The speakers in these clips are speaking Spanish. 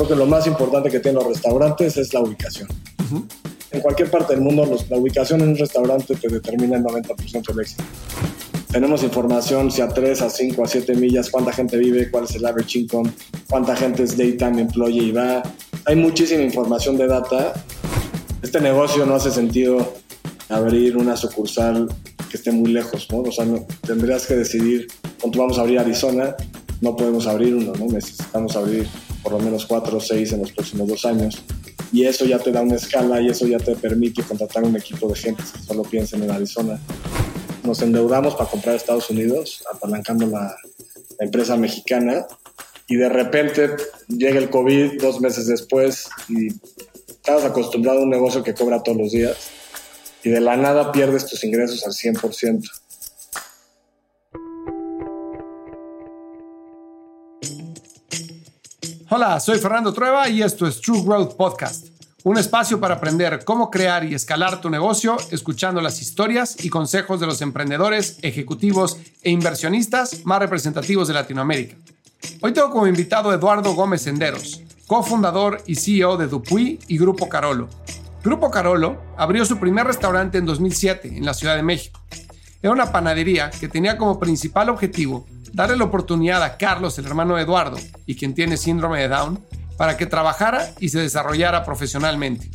creo que lo más importante que tienen los restaurantes es la ubicación. En cualquier parte del mundo, la ubicación en un restaurante te determina el 90% del éxito. Tenemos información si a 3, a 5, a 7 millas, cuánta gente vive, cuál es el average income, cuánta gente es daytime employee y va. Hay muchísima información de data. Este negocio no hace sentido abrir una sucursal que esté muy lejos, ¿no? O sea, tendrías que decidir, cuánto vamos a abrir Arizona, no podemos abrir uno, ¿no? Necesitamos abrir por lo menos cuatro o seis en los próximos dos años. Y eso ya te da una escala y eso ya te permite contratar un equipo de gente que solo piensen en Arizona. Nos endeudamos para comprar Estados Unidos, apalancando la, la empresa mexicana y de repente llega el COVID dos meses después y estabas acostumbrado a un negocio que cobra todos los días y de la nada pierdes tus ingresos al 100%. Hola, soy Fernando Trueba y esto es True Growth Podcast, un espacio para aprender cómo crear y escalar tu negocio escuchando las historias y consejos de los emprendedores, ejecutivos e inversionistas más representativos de Latinoamérica. Hoy tengo como invitado a Eduardo Gómez Senderos, cofundador y CEO de Dupuy y Grupo Carolo. Grupo Carolo abrió su primer restaurante en 2007 en la Ciudad de México. Era una panadería que tenía como principal objetivo darle la oportunidad a Carlos, el hermano de Eduardo, y quien tiene síndrome de Down, para que trabajara y se desarrollara profesionalmente.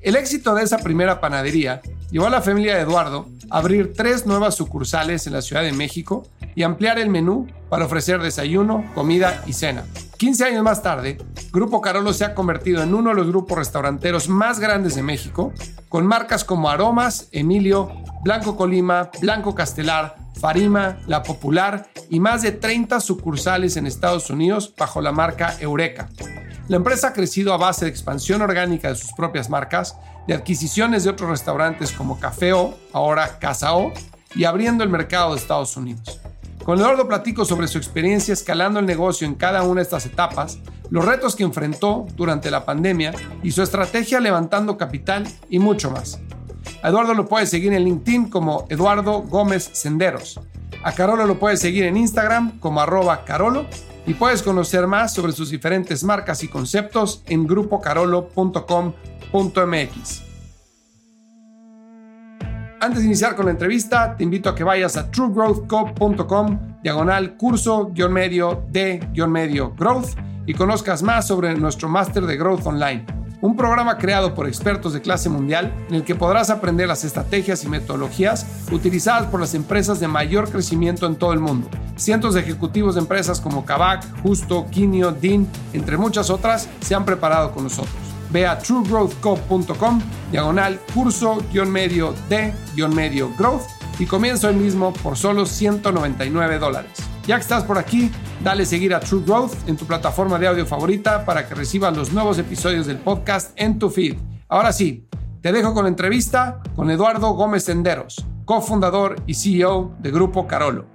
El éxito de esa primera panadería llevó a la familia de Eduardo a abrir tres nuevas sucursales en la Ciudad de México y ampliar el menú para ofrecer desayuno, comida y cena. 15 años más tarde, Grupo Carolo se ha convertido en uno de los grupos restauranteros más grandes de México, con marcas como Aromas, Emilio, Blanco Colima, Blanco Castelar, Farima, La Popular y más de 30 sucursales en Estados Unidos bajo la marca Eureka. La empresa ha crecido a base de expansión orgánica de sus propias marcas, de adquisiciones de otros restaurantes como Café O, ahora Casa y abriendo el mercado de Estados Unidos. Con Eduardo platico sobre su experiencia escalando el negocio en cada una de estas etapas, los retos que enfrentó durante la pandemia y su estrategia levantando capital y mucho más. A Eduardo lo puedes seguir en LinkedIn como Eduardo Gómez Senderos. A Carolo lo puedes seguir en Instagram como arroba Carolo y puedes conocer más sobre sus diferentes marcas y conceptos en grupocarolo.com.mx. Antes de iniciar con la entrevista, te invito a que vayas a truegrowthco.com, diagonal curso, guion medio, de, guion medio, growth, y conozcas más sobre nuestro máster de Growth Online un programa creado por expertos de clase mundial en el que podrás aprender las estrategias y metodologías utilizadas por las empresas de mayor crecimiento en todo el mundo. Cientos de ejecutivos de empresas como Kavak, Justo, Quinio, Dean, entre muchas otras, se han preparado con nosotros. Ve a truegrowthco.com, diagonal curso, guion medio de, guion medio growth y comienza hoy mismo por solo 199 dólares. Ya que estás por aquí, dale seguir a True Growth en tu plataforma de audio favorita para que recibas los nuevos episodios del podcast en tu feed. Ahora sí, te dejo con la entrevista con Eduardo Gómez Senderos, cofundador y CEO de Grupo Carolo.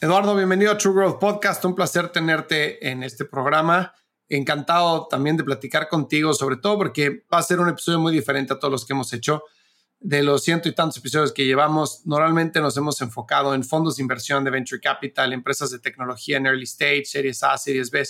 Eduardo, bienvenido a True Growth Podcast. Un placer tenerte en este programa. Encantado también de platicar contigo, sobre todo porque va a ser un episodio muy diferente a todos los que hemos hecho de los ciento y tantos episodios que llevamos, normalmente nos hemos enfocado en fondos de inversión de venture capital, empresas de tecnología en early stage, series A, series B.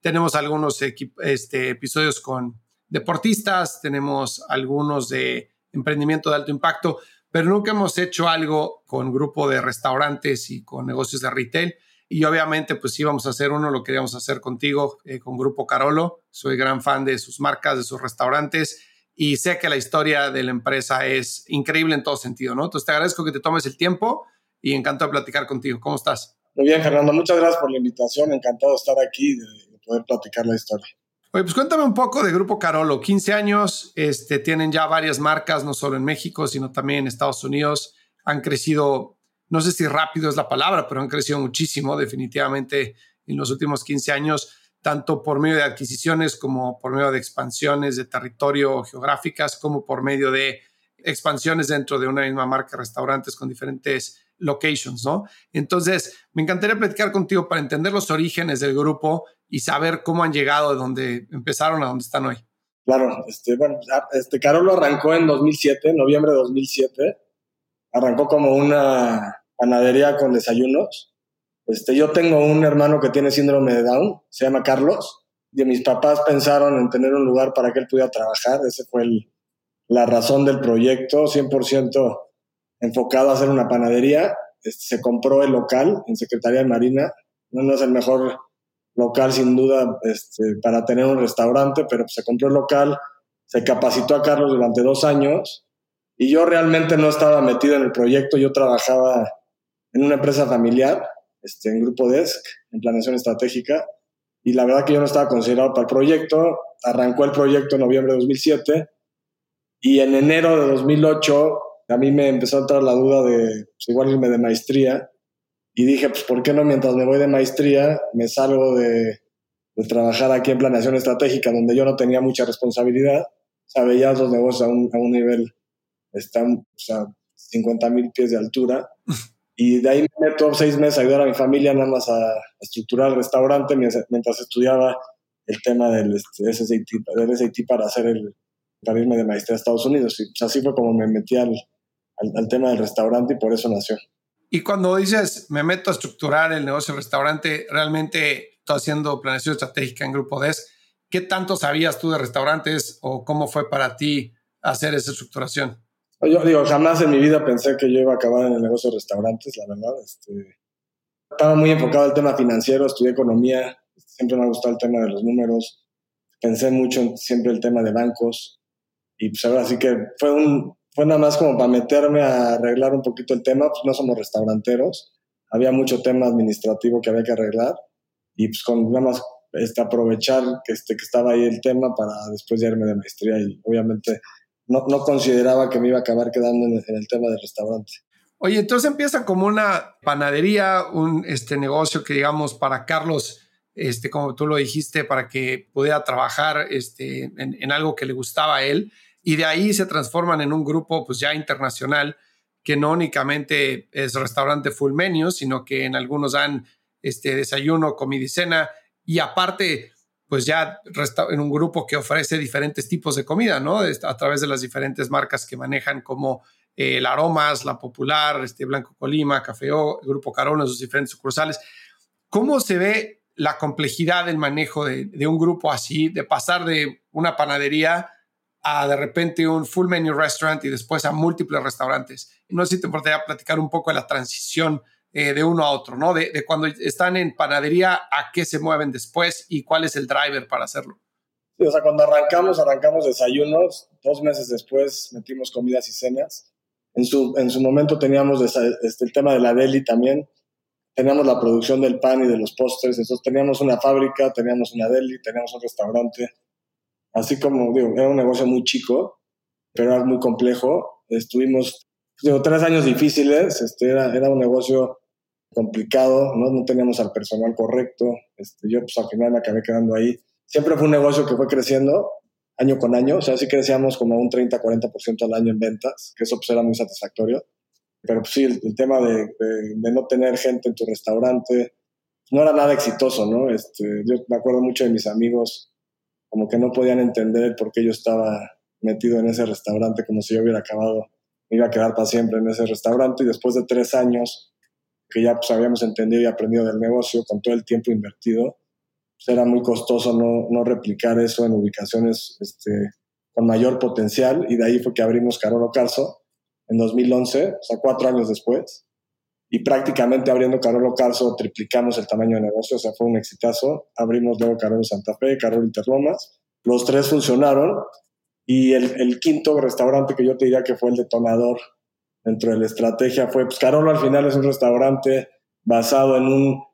Tenemos algunos este, episodios con deportistas, tenemos algunos de emprendimiento de alto impacto, pero nunca hemos hecho algo con grupo de restaurantes y con negocios de retail. Y obviamente, pues íbamos a hacer uno, lo queríamos hacer contigo, eh, con Grupo Carolo. Soy gran fan de sus marcas, de sus restaurantes y sé que la historia de la empresa es increíble en todo sentido, ¿no? Entonces te agradezco que te tomes el tiempo y encantado de platicar contigo. ¿Cómo estás? Muy bien, Fernando. Muchas gracias por la invitación. Encantado de estar aquí y de poder platicar la historia. Oye, pues cuéntame un poco de Grupo Carolo. 15 años, este, tienen ya varias marcas, no solo en México, sino también en Estados Unidos. Han crecido, no sé si rápido es la palabra, pero han crecido muchísimo, definitivamente, en los últimos 15 años tanto por medio de adquisiciones como por medio de expansiones de territorio geográficas, como por medio de expansiones dentro de una misma marca restaurantes con diferentes locations, ¿no? Entonces, me encantaría platicar contigo para entender los orígenes del grupo y saber cómo han llegado de donde empezaron a donde están hoy. Claro, este, bueno, este Carolo arrancó en 2007, noviembre de 2007. Arrancó como una panadería con desayunos este, yo tengo un hermano que tiene síndrome de Down, se llama Carlos, y mis papás pensaron en tener un lugar para que él pudiera trabajar. Esa fue la razón del proyecto, 100% enfocado a hacer una panadería. Este, se compró el local en Secretaría de Marina. No, es el mejor local, sin duda, este, para tener un restaurante, pero se compró el local, se capacitó a Carlos durante dos años y yo realmente no estaba metido en el proyecto. Yo trabajaba en una empresa familiar, este, en Grupo Desk, en planeación estratégica. Y la verdad que yo no estaba considerado para el proyecto. Arrancó el proyecto en noviembre de 2007 y en enero de 2008 a mí me empezó a entrar la duda de pues, igual irme de maestría. Y dije, pues ¿por qué no mientras me voy de maestría me salgo de, de trabajar aquí en planeación estratégica donde yo no tenía mucha responsabilidad? O sea, los negocios a un, a un nivel, están, o sea, 50 mil pies de altura Y de ahí me meto seis meses a ayudar a mi familia nada más a, estructurar el restaurante mientras, estudiaba el tema del este, SAT, del SAT para hacer el para irme de maestría a Estados Unidos. Y pues, así fue como me metí al, al, tema del restaurante y por eso nació. Y cuando dices me meto a estructurar el negocio del restaurante, realmente estoy haciendo planeación estratégica en Grupo DES. ¿Qué tanto sabías tú de restaurantes o cómo fue para ti hacer esa estructuración? Yo digo, jamás en mi vida pensé que yo iba a acabar en el negocio de restaurantes, la verdad. Este, estaba muy enfocado al tema financiero, estudié economía, siempre me ha gustado el tema de los números, pensé mucho en siempre el tema de bancos y pues ahora sí que fue, un, fue nada más como para meterme a arreglar un poquito el tema, pues no somos restauranteros, había mucho tema administrativo que había que arreglar y pues con nada más este, aprovechar que, este, que estaba ahí el tema para después de irme de maestría y obviamente no, no consideraba que me iba a acabar quedando en, el tema del restaurante. Oye, entonces empieza como una panadería, un este, negocio que digamos para Carlos, este, como tú lo dijiste, para que pudiera trabajar este, en, algo que le gustaba a él. Y de ahí se transforman en un grupo pues ya internacional que no únicamente es restaurante full menu, sino que en algunos dan este, desayuno, comida y cena. Y aparte, pues ya en un grupo que ofrece diferentes tipos de comida, ¿no? A través de las diferentes marcas que manejan como eh, el Aromas, La Popular, este Blanco Colima, Café O, el Grupo Carona, sus diferentes sucursales. ¿Cómo se ve la complejidad del manejo de, de, un grupo así, de pasar de una panadería a de repente un full menu restaurant y después a múltiples restaurantes? No sé si te importaría platicar un poco de la transición eh, de uno a otro, ¿no? De, cuando están en panadería, a qué se mueven después y cuál es el driver para hacerlo. Sí, o sea, cuando arrancamos, arrancamos desayunos, dos meses después metimos comidas y cenas. En su, en su momento teníamos este, el tema de la deli también, teníamos la producción del pan y de los postres, entonces teníamos una fábrica, teníamos una deli, teníamos un restaurante. Así como, digo, era un negocio muy chico, pero era muy complejo. Estuvimos, digo, tres años difíciles, este, era, era un negocio complicado, ¿no? no teníamos al personal correcto, este, yo pues al final me acabé quedando ahí. Siempre fue un negocio que fue creciendo año con año, o sea, sí crecíamos como un 30-40% al año en ventas, que eso pues era muy satisfactorio. Pero pues sí, el, tema de, de, no tener gente en tu restaurante no era nada exitoso, ¿no? Este, yo me acuerdo mucho de mis amigos, como que no podían entender por qué yo estaba metido en ese restaurante, como si yo hubiera acabado, me iba a quedar para siempre en ese restaurante y después de tres años que ya pues habíamos entendido y aprendido del negocio con todo el tiempo invertido, pues era muy costoso no, no replicar eso en ubicaciones este, con mayor potencial y de ahí fue que abrimos Carolo Carso en 2011, o sea, cuatro años después. Y prácticamente abriendo Carolo Carso triplicamos el tamaño de negocio, o sea, fue un exitazo. Abrimos luego Carolo Santa Fe, Carolo Interlomas. Los tres funcionaron y el, el, quinto restaurante que yo te diría que fue el detonador dentro de la estrategia fue, pues Carolo al final es un restaurante basado en un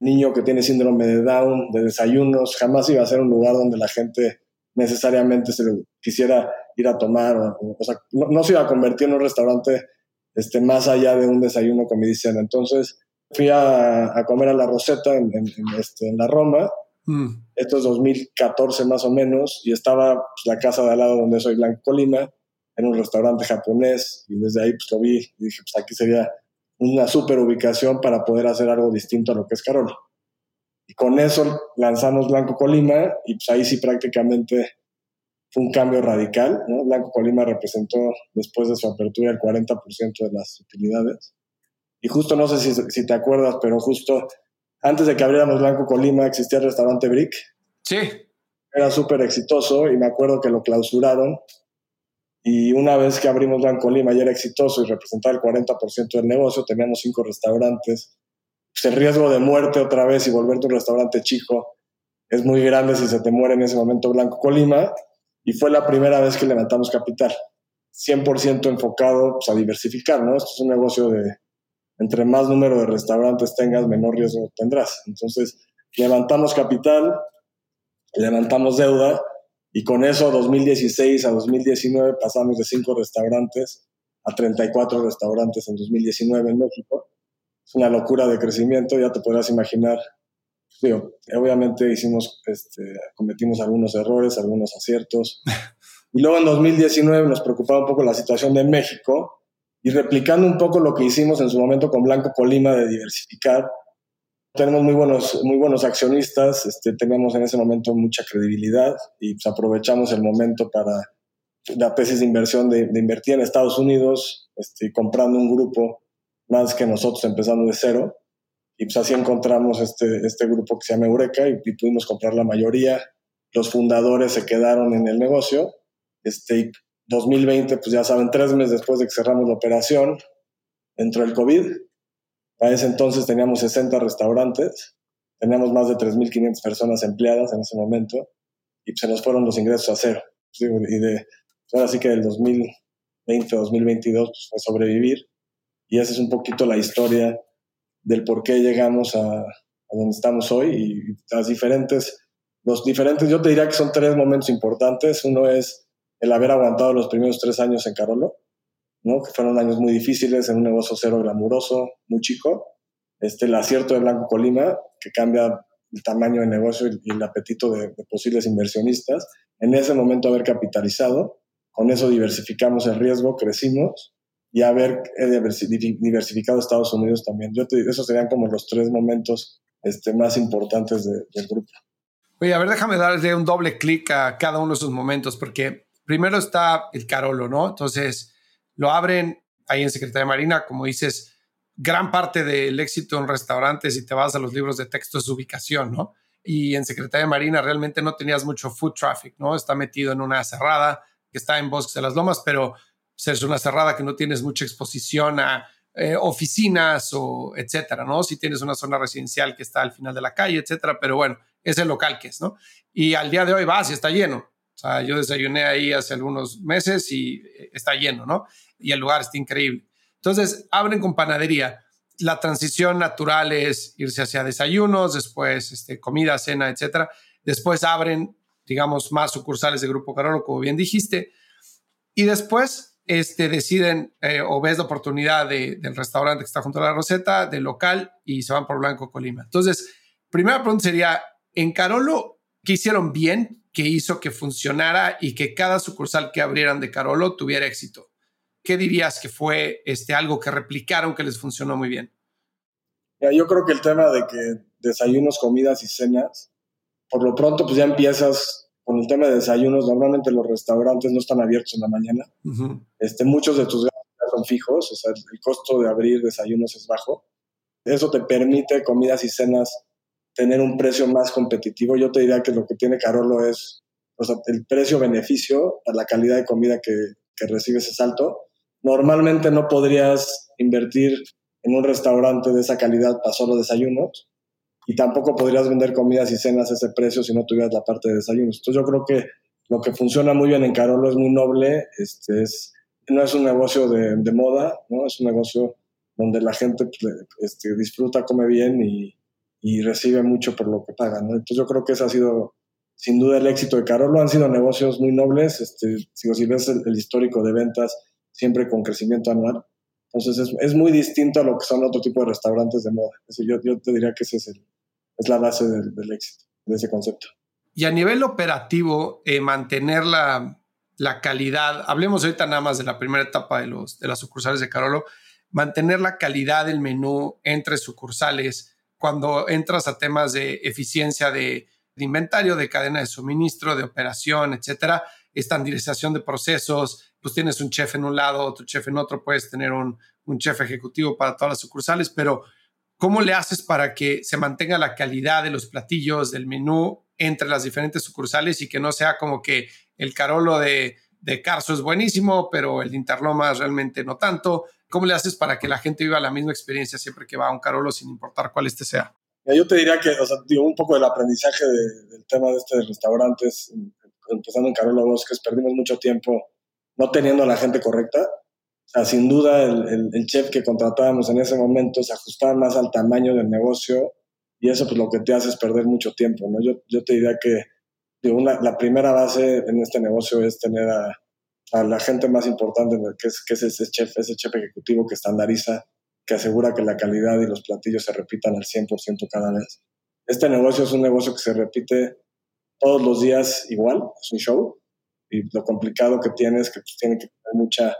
niño que tiene síndrome de Down, de desayunos, jamás iba a ser un lugar donde la gente necesariamente se quisiera ir a tomar, o, sea, no, se iba a convertir en un restaurante este, más allá de un desayuno, como dicen. Entonces fui a, comer a la Rosetta en, este, en la Roma, mm. esto es 2014 más o menos, y estaba pues, la casa de al lado donde soy Blanco Colima, en un restaurante japonés y desde ahí pues lo vi y dije, pues aquí sería una super ubicación para poder hacer algo distinto a lo que es Carolo. Y con eso lanzamos Blanco Colima y pues ahí sí prácticamente fue un cambio radical. ¿no? Blanco Colima representó después de su apertura el 40% de las utilidades. Y justo, no sé si, si, te acuerdas, pero justo antes de que abriéramos Blanco Colima existía el restaurante Brick. Sí. era súper exitoso y me acuerdo que lo clausuraron y una vez que abrimos Blanco Lima y era exitoso y representaba el 40% del negocio, teníamos cinco restaurantes. Pues el riesgo de muerte otra vez y volverte un restaurante chico es muy grande si se te muere en ese momento Blanco Colima. Y fue la primera vez que levantamos capital. 100% enfocado pues, a diversificar, ¿no? Esto es un negocio de, entre más número de restaurantes tengas, menor riesgo tendrás. Entonces, levantamos capital, levantamos deuda y con eso, 2016 a 2019, pasamos de 5 restaurantes a 34 restaurantes en 2019 en México. Es una locura de crecimiento, ya te podrás imaginar. obviamente hicimos, este, cometimos algunos errores, algunos aciertos. Y luego en 2019 nos preocupaba un poco la situación de México y replicando un poco lo que hicimos en su momento con Blanco Colima de diversificar, tenemos muy buenos, muy buenos accionistas, este, tenemos en ese momento mucha credibilidad y pues, aprovechamos el momento para la tesis de inversión de, invertir en Estados Unidos, este, comprando un grupo más que nosotros empezando de cero. Y pues así encontramos este, este grupo que se llama Eureka y, pudimos comprar la mayoría. Los fundadores se quedaron en el negocio. Este, 2020, pues ya saben, tres meses después de que cerramos la operación, entró el COVID a ese entonces teníamos 60 restaurantes, teníamos más de 3.500 personas empleadas en ese momento y se nos fueron los ingresos a cero. Y de, ahora sí que del 2020 2022 pues, fue sobrevivir y esa es un poquito la historia del por qué llegamos a, a donde estamos hoy y las diferentes, los diferentes, yo te diría que son tres momentos importantes. Uno es el haber aguantado los primeros tres años en Carolo, que fueron años muy difíciles en un negocio cero glamuroso, muy chico. Este, el acierto de Blanco Colima, que cambia el tamaño del negocio y, el apetito de, posibles inversionistas. En ese momento haber capitalizado, con eso diversificamos el riesgo, crecimos y haber eh, diversificado Estados Unidos también. Yo esos serían como los tres momentos este, más importantes del grupo. Oye, a ver, déjame darle un doble clic a cada uno de esos momentos, porque primero está el Carolo, ¿no? Entonces, lo abren ahí en Secretaría de Marina, como dices, gran parte del éxito en restaurantes, si te vas a los libros de texto, es ubicación, ¿no? Y en Secretaría de Marina realmente no tenías mucho food traffic, ¿no? Está metido en una cerrada que está en Bosques de las Lomas, pero es una cerrada que no tienes mucha exposición a eh, oficinas o etcétera, ¿no? Si tienes una zona residencial que está al final de la calle, etcétera, pero bueno, es el local que es, ¿no? Y al día de hoy vas y está lleno. O sea, yo desayuné ahí hace algunos meses y eh, está lleno, ¿no? y el lugar está increíble. Entonces, abren con panadería. La transición natural es irse hacia desayunos, después este, comida, cena, etcétera. Después abren, digamos, más sucursales de Grupo Carolo, como bien dijiste. Y después este, deciden eh, o ves la oportunidad del restaurante que está junto a la Roseta, del local, y se van por Blanco Colima. Entonces, primera pregunta sería, en Carolo, ¿qué hicieron bien? Que hizo que funcionara y que cada sucursal que abrieran de Carolo tuviera éxito? ¿qué dirías que fue este, algo que replicaron que les funcionó muy bien? yo creo que el tema de que desayunos, comidas y cenas, por lo pronto pues ya empiezas con el tema de desayunos. Normalmente los restaurantes no están abiertos en la mañana. este, muchos de tus gastos son fijos, o sea, el costo de abrir desayunos es bajo. Eso te permite comidas y cenas tener un precio más competitivo. Yo te diría que lo que tiene Carolo es o sea, el precio-beneficio a la calidad de comida que, que recibes es alto Normalmente no podrías invertir en un restaurante de esa calidad para solo desayunos y tampoco podrías vender comidas y cenas a ese precio si no tuvieras la parte de desayunos. Entonces yo creo que lo que funciona muy bien en Carolo es muy noble, este es, no es un negocio de, moda, ¿no? es un negocio donde la gente pues, este, disfruta, come bien y, recibe mucho por lo que paga. Entonces yo creo que ese ha sido sin duda el éxito de Carolo. Han sido negocios muy nobles. Este, si, si ves el histórico de ventas, siempre con crecimiento anual. Entonces es, muy distinto a lo que son otro tipo de restaurantes de moda. yo, yo te diría que esa es, es la base del, éxito, de ese concepto. Y a nivel operativo, eh, mantener la, la, calidad, hablemos ahorita nada más de la primera etapa de, los, de las sucursales de Carolo, mantener la calidad del menú entre sucursales, cuando entras a temas de eficiencia de, inventario, de cadena de suministro, de operación, etcétera, estandarización de procesos, pues tienes un chef en un lado, otro chef en otro, puedes tener un, chef ejecutivo para todas las sucursales, pero ¿cómo le haces para que se mantenga la calidad de los platillos, del menú entre las diferentes sucursales y que no sea como que el Carolo de, de Carso es buenísimo, pero el de Interlomas realmente no tanto. ¿Cómo le haces para que la gente viva la misma experiencia siempre que va a un Carolo sin importar cuál este sea? Yo te diría que, o sea, digo, un poco del aprendizaje del tema de este de restaurantes, empezando en Carolo Bosques, perdimos mucho tiempo no teniendo a la gente correcta. O sea, sin duda el, chef que contratábamos en ese momento se ajustaba más al tamaño del negocio y eso pues lo que te hace es perder mucho tiempo, ¿no? Yo, yo te diría que una, la primera base en este negocio es tener a, a la gente más importante, que es, que es ese chef, ese chef ejecutivo que estandariza, que asegura que la calidad y los platillos se repitan al 100% cada vez. Este negocio es un negocio que se repite todos los días igual, es un show, y lo complicado que tiene es que pues, tiene que tener mucha,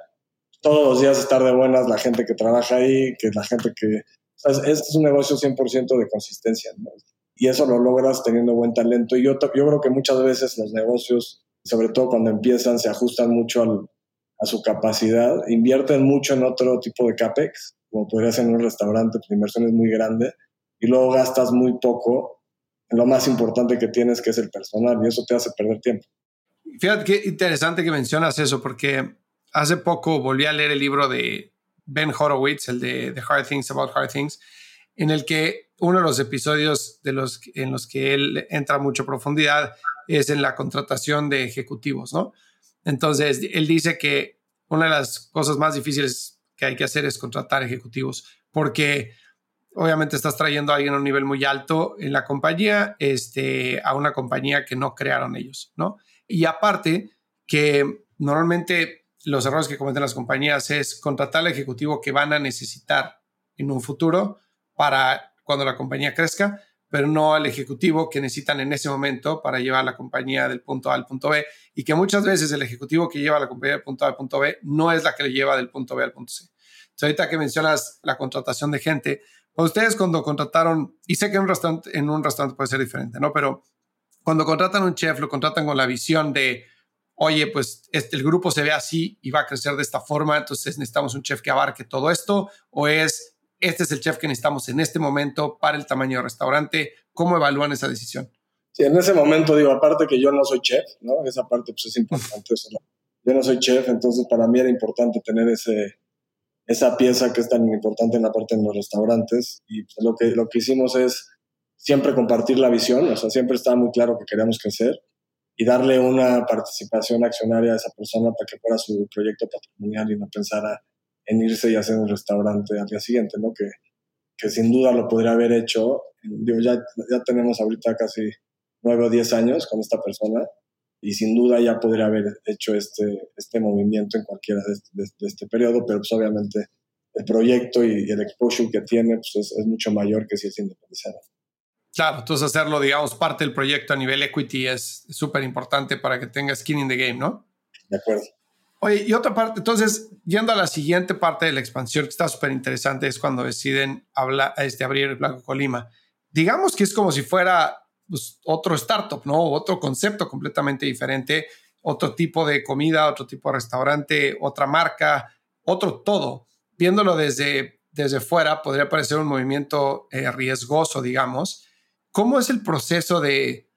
todos los días estar de buenas la gente que trabaja ahí, que la gente que... O sea, es, es un negocio 100% de consistencia, ¿no? Y eso lo logras teniendo buen talento. Y yo, yo creo que muchas veces los negocios, sobre todo cuando empiezan, se ajustan mucho al, a su capacidad, invierten mucho en otro tipo de CAPEX, como podría ser en un restaurante, pues la inversión es muy grande, y luego gastas muy poco en lo más importante que tienes, que es el personal, y eso te hace perder tiempo. Fíjate qué interesante que mencionas eso, porque hace poco volví a leer el libro de Ben Horowitz, el de The Hard Things About Hard Things, en el que uno de los episodios en los que él entra mucho profundidad es en la contratación de ejecutivos, ¿no? Entonces, él dice que una de las cosas más difíciles que hay que hacer es contratar ejecutivos, porque obviamente estás trayendo a alguien a un nivel muy alto en la compañía, este, a una compañía que no crearon ellos, ¿no? Y aparte, que normalmente los errores que cometen las compañías es contratar al ejecutivo que van a necesitar en un futuro para cuando la compañía crezca, pero no al ejecutivo que necesitan en ese momento para llevar la compañía del punto A al punto B y que muchas veces el ejecutivo que lleva la compañía del punto A al punto B no es la que le lleva del punto B al punto C. Ahorita que mencionas la contratación de gente, pues ustedes cuando contrataron, y sé que en un restaurante, en un restaurante puede ser diferente, ¿no? Pero cuando contratan a un chef, lo contratan con la visión de, oye, pues este, el grupo se ve así y va a crecer de esta forma, entonces necesitamos un chef que abarque todo esto, o es, este es el chef que necesitamos en este momento para el tamaño del restaurante. ¿Cómo evalúan esa decisión? Sí, en ese momento digo, aparte que yo no soy chef, ¿no? Esa parte pues es importante. Yo no soy chef, entonces para mí era importante tener ese, esa pieza que es tan importante en la parte de los restaurantes. Y pues, lo, que, lo que hicimos es siempre compartir la visión, o sea, siempre estaba muy claro que queríamos crecer y darle una participación accionaria a esa persona para que fuera su proyecto patrimonial y no pensara en irse y hacer un restaurante al día siguiente, ¿no? Que, que sin duda lo podría haber hecho. Digo, ya, ya tenemos ahorita casi nueve o diez años con esta persona y sin duda ya podría haber hecho este, este movimiento en cualquiera de este, de, este periodo, pero pues obviamente el proyecto y, el exposure que tiene pues es, es, mucho mayor que si es independizado. Claro, entonces hacerlo, digamos, parte del proyecto a nivel equity es súper importante para que tenga skin in the game, ¿no? De acuerdo. Oye, y otra parte, entonces, yendo a la siguiente parte de la expansión, que está súper interesante, es cuando deciden hablar, este, abrir el Blanco Colima. Digamos que es como si fuera pues, otro startup, ¿no? Otro concepto completamente diferente, otro tipo de comida, otro tipo de restaurante, otra marca, otro todo. Viéndolo desde, desde fuera, podría parecer un movimiento eh, riesgoso, digamos, ¿Cómo es el proceso de,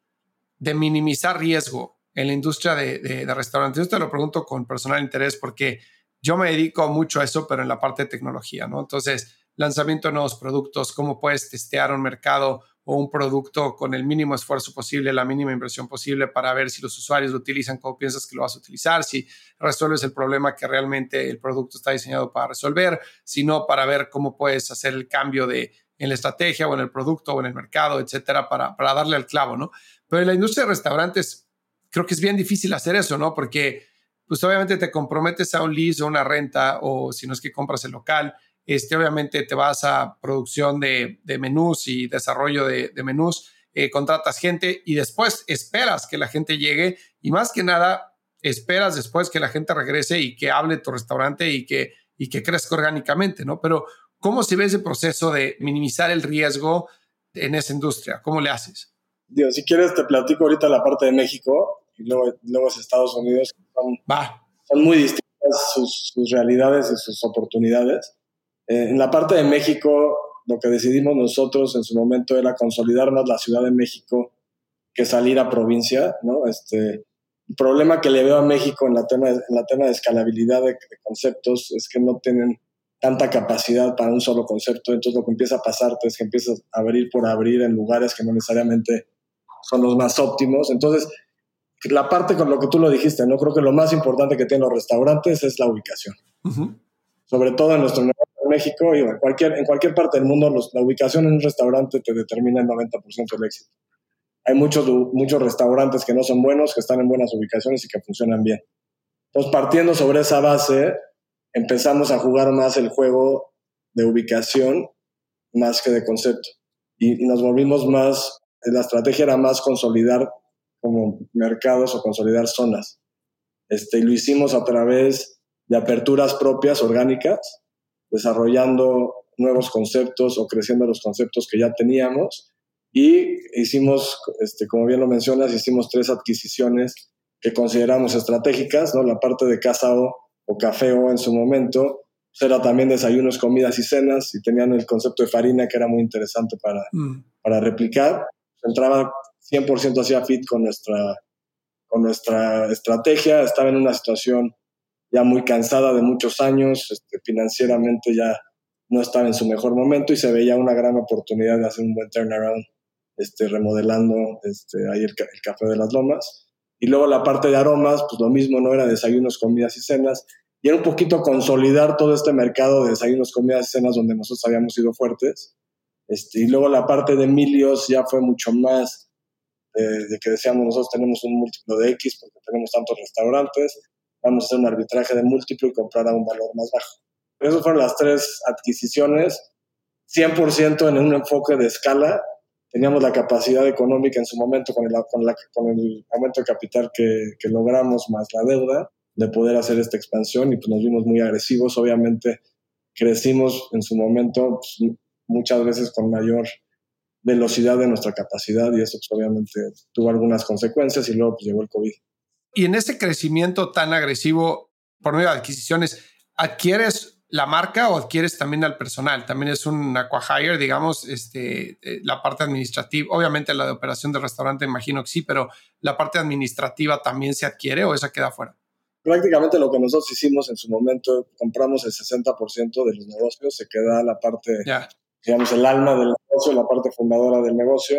minimizar riesgo en la industria de, de, restaurantes? Yo te lo pregunto con personal interés porque yo me dedico mucho a eso, pero en la parte de tecnología, ¿no? Entonces, lanzamiento de nuevos productos, cómo puedes testear un mercado o un producto con el mínimo esfuerzo posible, la mínima inversión posible para ver si los usuarios lo utilizan como piensas que lo vas a utilizar, si resuelves el problema que realmente el producto está diseñado para resolver, sino para ver cómo puedes hacer el cambio de en la estrategia o en el producto o en el mercado, etcétera, para, para darle al clavo, ¿no? Pero en la industria de restaurantes creo que es bien difícil hacer eso, ¿no? Porque pues obviamente te comprometes a un lease o una renta o si no es que compras el local, este, obviamente te vas a producción de, de menús y desarrollo de, de menús, eh, contratas gente y después esperas que la gente llegue y más que nada esperas después que la gente regrese y que hable tu restaurante y que, y que crezca orgánicamente, ¿no? Pero ¿Cómo se ve ese proceso de minimizar el riesgo en esa industria? ¿Cómo le haces? Dios, si quieres te platico ahorita la parte de México y luego, luego Estados Unidos. Son, son muy distintas sus, realidades y sus oportunidades. Eh, en la parte de México, lo que decidimos nosotros en su momento era consolidar más la Ciudad de México que salir a provincia, ¿no? Este, el problema que le veo a México en la tema, en la tema de escalabilidad de, conceptos es que no tienen tanta capacidad para un solo concepto, entonces lo que empieza a pasarte es que empiezas a abrir por abrir en lugares que no necesariamente son los más óptimos. Entonces, la parte con lo que tú lo dijiste, ¿no? Creo que lo más importante que tienen los restaurantes es la ubicación. Sobre todo en nuestro en México y en cualquier, en cualquier parte del mundo, la ubicación en un restaurante te determina el 90% del éxito. Hay muchos, muchos restaurantes que no son buenos, que están en buenas ubicaciones y que funcionan bien. Entonces, partiendo sobre esa base, empezamos a jugar más el juego de ubicación más que de concepto. Y, y nos volvimos más, la estrategia era más consolidar como mercados o consolidar zonas. Este, y lo hicimos a través de aperturas propias, orgánicas, desarrollando nuevos conceptos o creciendo los conceptos que ya teníamos. Y hicimos, este, como bien lo mencionas, hicimos tres adquisiciones que consideramos estratégicas, ¿no? La parte de Casa O o Café O en su momento, pues era también desayunos, comidas y cenas, y tenían el concepto de farina que era muy interesante para, mm. para replicar. Entraba 100% hacía fit con nuestra, con nuestra estrategia. Estaba en una situación ya muy cansada de muchos años, este, financieramente ya no estaba en su mejor momento y se veía una gran oportunidad de hacer un buen turnaround, este, remodelando este, ahí el, el Café de las Lomas. Y luego la parte de aromas, pues lo mismo, no era desayunos, comidas y cenas. Y era un poquito consolidar todo este mercado de desayunos, comidas y cenas donde nosotros habíamos sido fuertes. Este, y luego la parte de Emilios ya fue mucho más de, que decíamos nosotros tenemos un múltiplo de X porque tenemos tantos restaurantes, vamos a hacer un arbitraje de múltiplo y comprar a un valor más bajo. Esas fueron las tres adquisiciones, 100% en un enfoque de escala. Teníamos la capacidad económica en su momento con el, con, la, con el aumento de capital que, que, logramos más la deuda de poder hacer esta expansión y pues nos vimos muy agresivos. Obviamente crecimos en su momento pues, muchas veces con mayor velocidad de nuestra capacidad y eso pues, obviamente tuvo algunas consecuencias y luego pues, llegó el COVID. Y en ese crecimiento tan agresivo por medio de adquisiciones, ¿adquieres la marca o adquieres también al personal? También es un aquahire, digamos, este, eh, la parte administrativa, obviamente la de operación del restaurante imagino que sí, pero la parte administrativa también se adquiere o esa queda fuera? Prácticamente lo que nosotros hicimos en su momento, compramos el 60% de los negocios, se queda la parte digamos, el alma del negocio, la parte fundadora del negocio.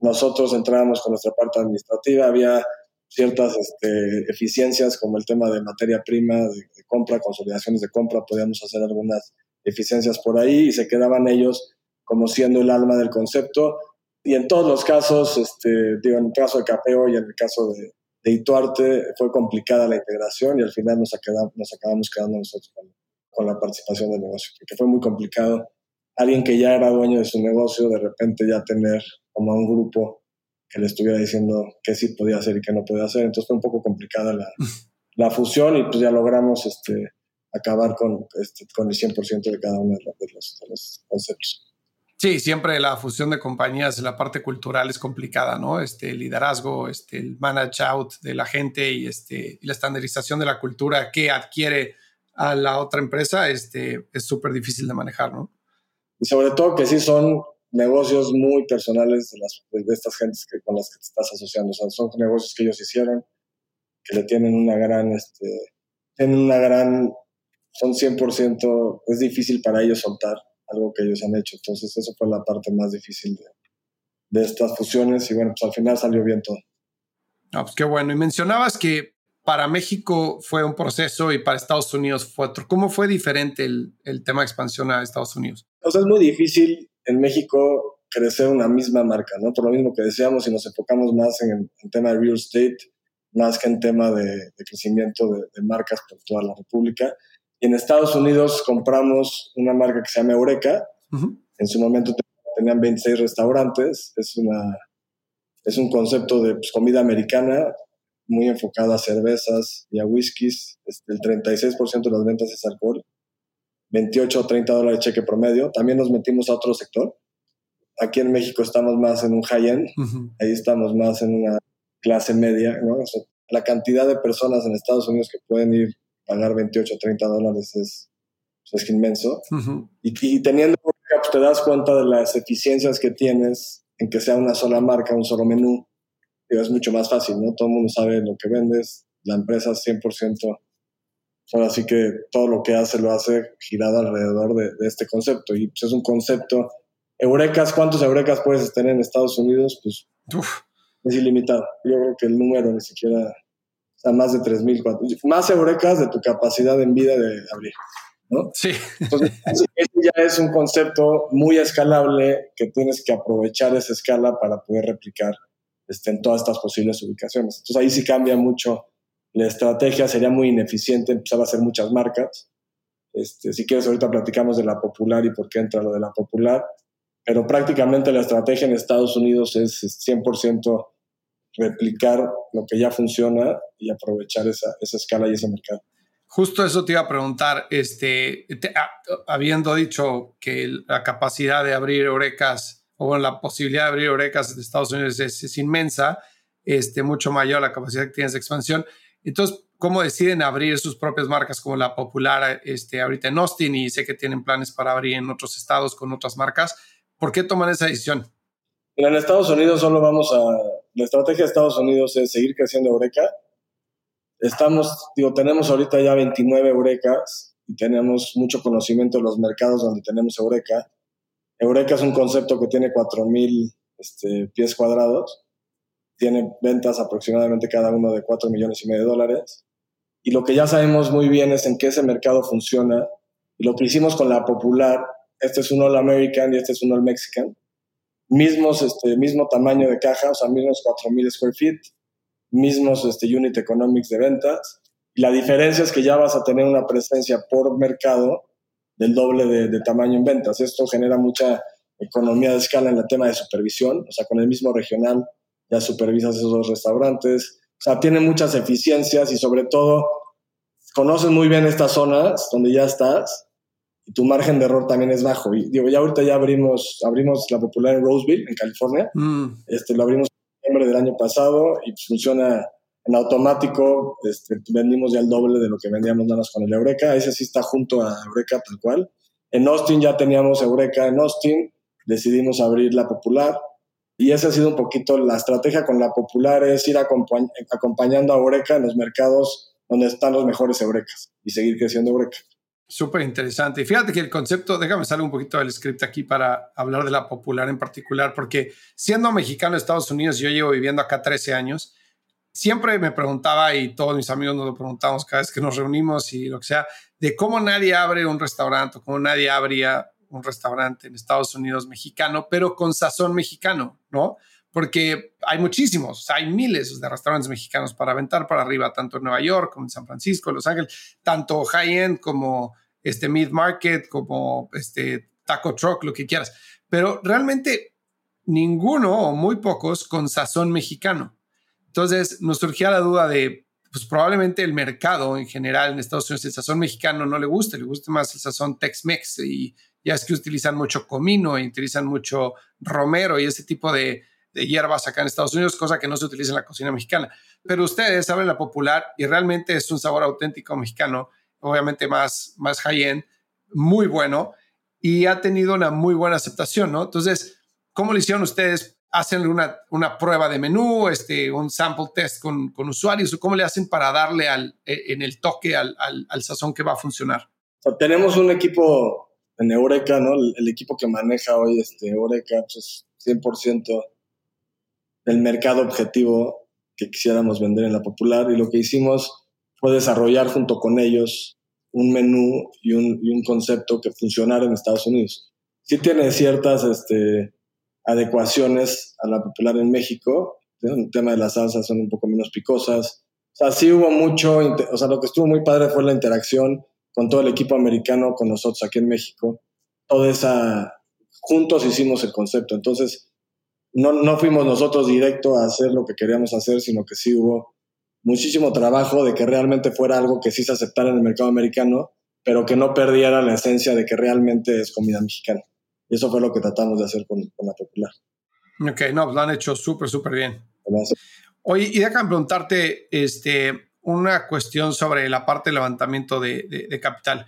Nosotros entrábamos con nuestra parte administrativa, había ciertas este, eficiencias como el tema de materia prima, de, compra, consolidaciones de compra, podíamos hacer algunas eficiencias por ahí y se quedaban ellos como siendo el alma del concepto. Y en todos los casos, este, digo, en el caso de Capeo y en el caso de, de Ituarte, fue complicada la integración y al final nos, nos acabamos quedando nosotros con, con la participación del negocio, porque fue muy complicado alguien que ya era dueño de su negocio, de repente ya tener como un grupo que le estuviera diciendo qué sí podía hacer y qué no podía hacer. Entonces fue un poco complicada la, la fusión y pues ya logramos este, acabar con, este, con el 100% de cada uno de los, de los, conceptos. Sí, siempre la fusión de compañías, la parte cultural es complicada, ¿no? Este el liderazgo, este, el manage out de la gente y, este, y la estandarización de la cultura que adquiere a la otra empresa este, es súper difícil de manejar, ¿no? Y sobre todo que sí son negocios muy personales de, las, de estas gentes que, con las que te estás asociando. O sea, son negocios que ellos hicieron, que le tienen una gran, este, tienen una gran, son 100%, es difícil para ellos soltar algo que ellos han hecho. Entonces, eso fue la parte más difícil de, de estas fusiones y bueno, pues al final salió bien todo. Ah, pues qué bueno. Y mencionabas que para México fue un proceso y para Estados Unidos fue otro. ¿Cómo fue diferente el, el tema de expansión a Estados Unidos? O sea, es muy difícil en México crecer una misma marca, ¿no? Por lo mismo que decíamos, si nos enfocamos más en el tema de real estate, más que en tema de, de crecimiento de, de, marcas por toda la República. Y en Estados Unidos compramos una marca que se llama Eureka. En su momento tenían 26 restaurantes. Es, una, es un concepto de pues, comida americana muy enfocada a cervezas y a whiskies. Este, el 36% de las ventas es alcohol, 28 o 30 dólares de cheque promedio. También nos metimos a otro sector. Aquí en México estamos más en un high-end, ahí estamos más en una clase media. ¿no? la cantidad de personas en Estados Unidos que pueden ir a pagar 28 o 30 dólares es, es inmenso. y, y, teniendo, pues te das cuenta de las eficiencias que tienes en que sea una sola marca, un solo menú es mucho más fácil, ¿no? Todo el mundo sabe lo que vendes, la empresa 100%, ahora sí que todo lo que hace lo hace girado alrededor de, este concepto. Y pues, es un concepto, Eurekas, ¿cuántos Eurekas puedes tener en Estados Unidos? Pues es ilimitado. Yo creo que el número ni siquiera, o sea, más de 3.000, más Eurekas de tu capacidad en vida de abrir. ¿no? Sí. Entonces, eso ya es un concepto muy escalable que tienes que aprovechar esa escala para poder replicar este, en todas estas posibles ubicaciones. Entonces ahí sí cambia mucho la estrategia, sería muy ineficiente empezar a hacer muchas marcas. Este, si quieres, ahorita platicamos de la popular y por qué entra lo de la popular, pero prácticamente la estrategia en Estados Unidos es 100% replicar lo que ya funciona y aprovechar esa, esa escala y ese mercado. Justo eso te iba a preguntar, este, ah, habiendo dicho que la capacidad de abrir orecas o la posibilidad de abrir orecas de Estados Unidos es, inmensa, este, mucho mayor la capacidad que tienes de expansión. Entonces, ¿cómo deciden abrir sus propias marcas como la popular este, ahorita en Austin y sé que tienen planes para abrir en otros estados con otras marcas? ¿Por qué toman esa decisión? En Estados Unidos solo vamos a... La estrategia de Estados Unidos es seguir creciendo Eureka Estamos, digo, tenemos ahorita ya 29 Eurecas y tenemos mucho conocimiento de los mercados donde tenemos Eureka. Eureka es un concepto que tiene 4.000 este, pies cuadrados, tiene ventas aproximadamente cada uno de 4 millones y medio de dólares. Y lo que ya sabemos muy bien es en qué ese mercado funciona. Y lo que hicimos con la popular, este es un All American y este es un All Mexican. Mismos, este, mismo tamaño de caja, o sea, mismos 4.000 square feet, mismos este, unit economics de ventas. Y la diferencia es que ya vas a tener una presencia por mercado del doble de, tamaño en ventas. Esto genera mucha economía de escala en el tema de supervisión. O sea, con el mismo regional ya supervisas esos dos restaurantes. O sea, tiene muchas eficiencias y sobre todo conoces muy bien estas zonas donde ya estás y tu margen de error también es bajo. Y digo, ya ahorita ya abrimos, abrimos la popular en Roseville, en California. Mm. Este, lo abrimos del año pasado y funciona en automático. Este, vendimos ya el doble de lo que vendíamos nada más con el Eureka. Ese sí está junto a Eureka tal cual. En Austin ya teníamos Eureka en Austin. Decidimos abrir la popular. Y esa ha sido un poquito la estrategia con la popular, es ir acompañando a Eureka en los mercados donde están los mejores Eurecas y seguir creciendo Eureka. Súper interesante. Y fíjate que el concepto, déjame salir un poquito del script aquí para hablar de la popular en particular, porque siendo mexicano de Estados Unidos, yo llevo viviendo acá 13 años, siempre me preguntaba y todos mis amigos nos lo preguntamos cada vez que nos reunimos y lo que sea, de cómo nadie abre un restaurante, cómo nadie abría un restaurante en Estados Unidos mexicano, pero con sazón mexicano, ¿no? porque hay muchísimos, hay miles de restaurantes mexicanos para aventar para arriba, tanto en Nueva York como en San Francisco, Los Ángeles, tanto high-end como este mid-market, como este taco truck, lo que quieras. Pero realmente ninguno o muy pocos con sazón mexicano. Entonces nos surgía la duda de, pues probablemente el mercado en general en Estados Unidos, el sazón mexicano no le guste, le gusta más el sazón Tex-Mex y ya es que utilizan mucho comino y utilizan mucho romero y ese tipo de, de hierbas acá en Estados Unidos, cosa que no se utiliza en la cocina mexicana. Pero ustedes saben la popular y realmente es un sabor auténtico mexicano, obviamente más, más high-end, muy bueno y ha tenido una muy buena aceptación, ¿no? Entonces, ¿cómo lo hicieron ustedes? ¿Hacen una, una prueba de menú, este, un sample test con, con usuarios o cómo le hacen para darle al, e, en el toque al, al, sazón que va a funcionar? tenemos un equipo en Eureka, ¿no? El, equipo que maneja hoy este Eureka pues es 100% el mercado objetivo que quisiéramos vender en la popular y lo que hicimos fue desarrollar junto con ellos un menú y un, concepto que funcionara en Estados Unidos. Sí tiene ciertas este, adecuaciones a la popular en México, el tema de las salsas son un poco menos picosas. O sea, sí hubo mucho, o sea, lo que estuvo muy padre fue la interacción con todo el equipo americano, con nosotros aquí en México. Toda esa, juntos hicimos el concepto. Entonces, no, no fuimos nosotros directo a hacer lo que queríamos hacer, sino que sí hubo muchísimo trabajo de que realmente fuera algo que sí se aceptara en el mercado americano, pero que no perdiera la esencia de que realmente es comida mexicana. Y eso fue lo que tratamos de hacer con, la popular. Ok, no, lo han hecho súper, súper bien. Oye, y déjame preguntarte este, una cuestión sobre la parte de levantamiento de, de, capital.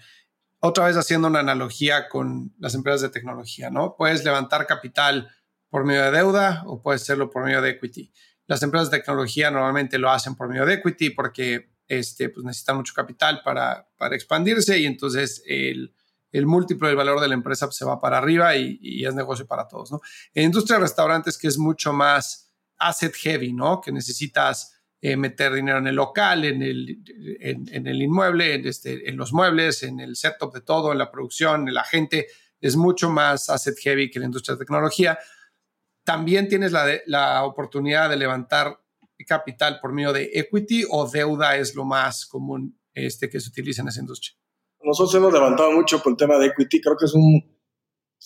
Otra vez haciendo una analogía con las empresas de tecnología, ¿no? Puedes levantar capital por medio de deuda o puede serlo por medio de equity. Las empresas de tecnología normalmente lo hacen por medio de equity porque este, pues necesitan mucho capital para, para expandirse y entonces el, el múltiplo del valor de la empresa se va para arriba y, es negocio para todos, ¿no? En industria de restaurantes, que es mucho más asset heavy, ¿no? Que necesitas eh, meter dinero en el local, en el, en, el inmueble, en, este, en los muebles, en el setup de todo, en la producción, en la gente, es mucho más asset heavy que la industria de tecnología. También tienes la, la oportunidad de levantar capital por medio de equity o deuda es lo más común este, que se utiliza en esa industria nosotros hemos levantado mucho con el tema de equity. Creo que es un.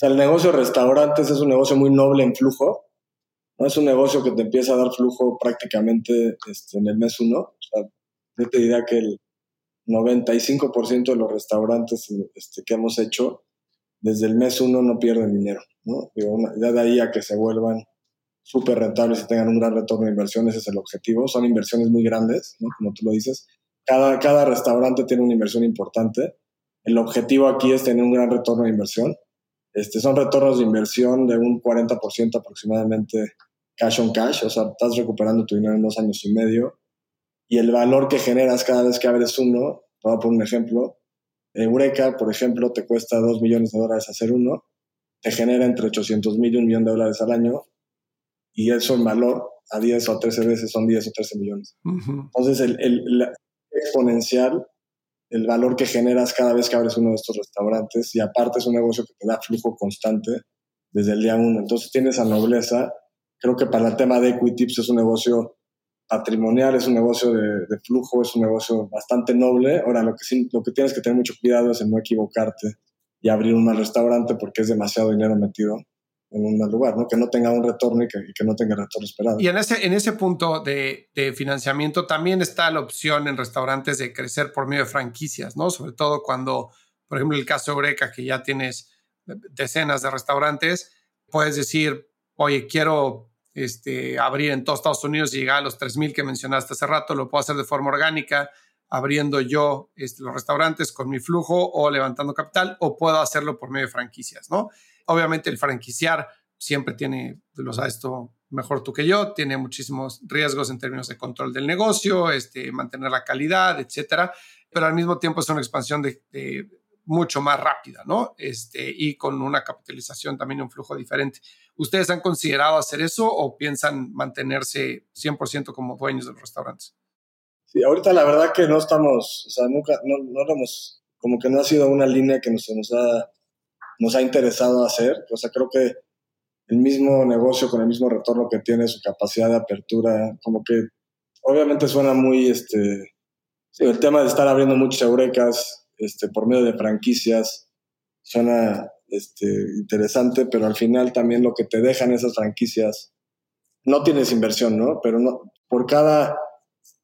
El negocio de restaurantes es un negocio muy noble en flujo. No es un negocio que te empieza a dar flujo prácticamente este, en el mes uno. O sea, yo te diría que el 95% de los restaurantes este, que hemos hecho desde el mes uno no pierden dinero. ¿no? ya de ahí a que se vuelvan súper rentables y tengan un gran retorno de inversión, ese es el objetivo. Son inversiones muy grandes, como tú lo dices. Cada, cada restaurante tiene una inversión importante el objetivo aquí es tener un gran retorno de inversión. Este, son retornos de inversión de un 40% aproximadamente cash on cash, o sea, estás recuperando tu dinero en dos años y medio. Y el valor que generas cada vez que abres uno, te voy a poner un ejemplo, Eureka, por ejemplo, te cuesta 2 millones de dólares hacer uno, te genera entre 800 mil y un millón de dólares al año, y eso en valor a 10 o 13 veces son 10 o 13 millones. Entonces, el, el exponencial el valor que generas cada vez que abres uno de estos restaurantes y aparte es un negocio que te da flujo constante desde el día uno. Entonces tienes esa nobleza. Creo que para el tema de equity es un negocio patrimonial, es un negocio de, flujo, es un negocio bastante noble. Ahora, lo que, lo que tienes que tener mucho cuidado es en no equivocarte y abrir un mal restaurante porque es demasiado dinero metido en un mal lugar, ¿no? Que no tenga un retorno y que, no tenga el retorno esperado. Y en ese, en ese punto de, financiamiento también está la opción en restaurantes de crecer por medio de franquicias, ¿no? Sobre todo cuando, por ejemplo, el caso de Eureka, que ya tienes decenas de restaurantes, puedes decir, oye, quiero este, abrir en todos Estados Unidos y llegar a los 3.000 que mencionaste hace rato, lo puedo hacer de forma orgánica, abriendo yo este, los restaurantes con mi flujo o levantando capital, o puedo hacerlo por medio de franquicias, ¿no? Obviamente el franquiciar siempre tiene, lo sabes esto mejor tú que yo, tiene muchísimos riesgos en términos de control del negocio, este, mantener la calidad, etcétera, pero al mismo tiempo es una expansión de, mucho más rápida, ¿no? Este, y con una capitalización también un flujo diferente. ¿Ustedes han considerado hacer eso o piensan mantenerse 100% como dueños de los restaurantes? Sí, ahorita la verdad que no estamos, o sea, nunca, no, no hemos, como que no ha sido una línea que nos, nos ha nos ha interesado hacer. O sea, creo que el mismo negocio con el mismo retorno que tiene, su capacidad de apertura, como que obviamente suena muy, este, el tema de estar abriendo muchas eurecas este, por medio de franquicias, suena este, interesante, pero al final también lo que te dejan esas franquicias, no tienes inversión, ¿no? Pero no, por cada,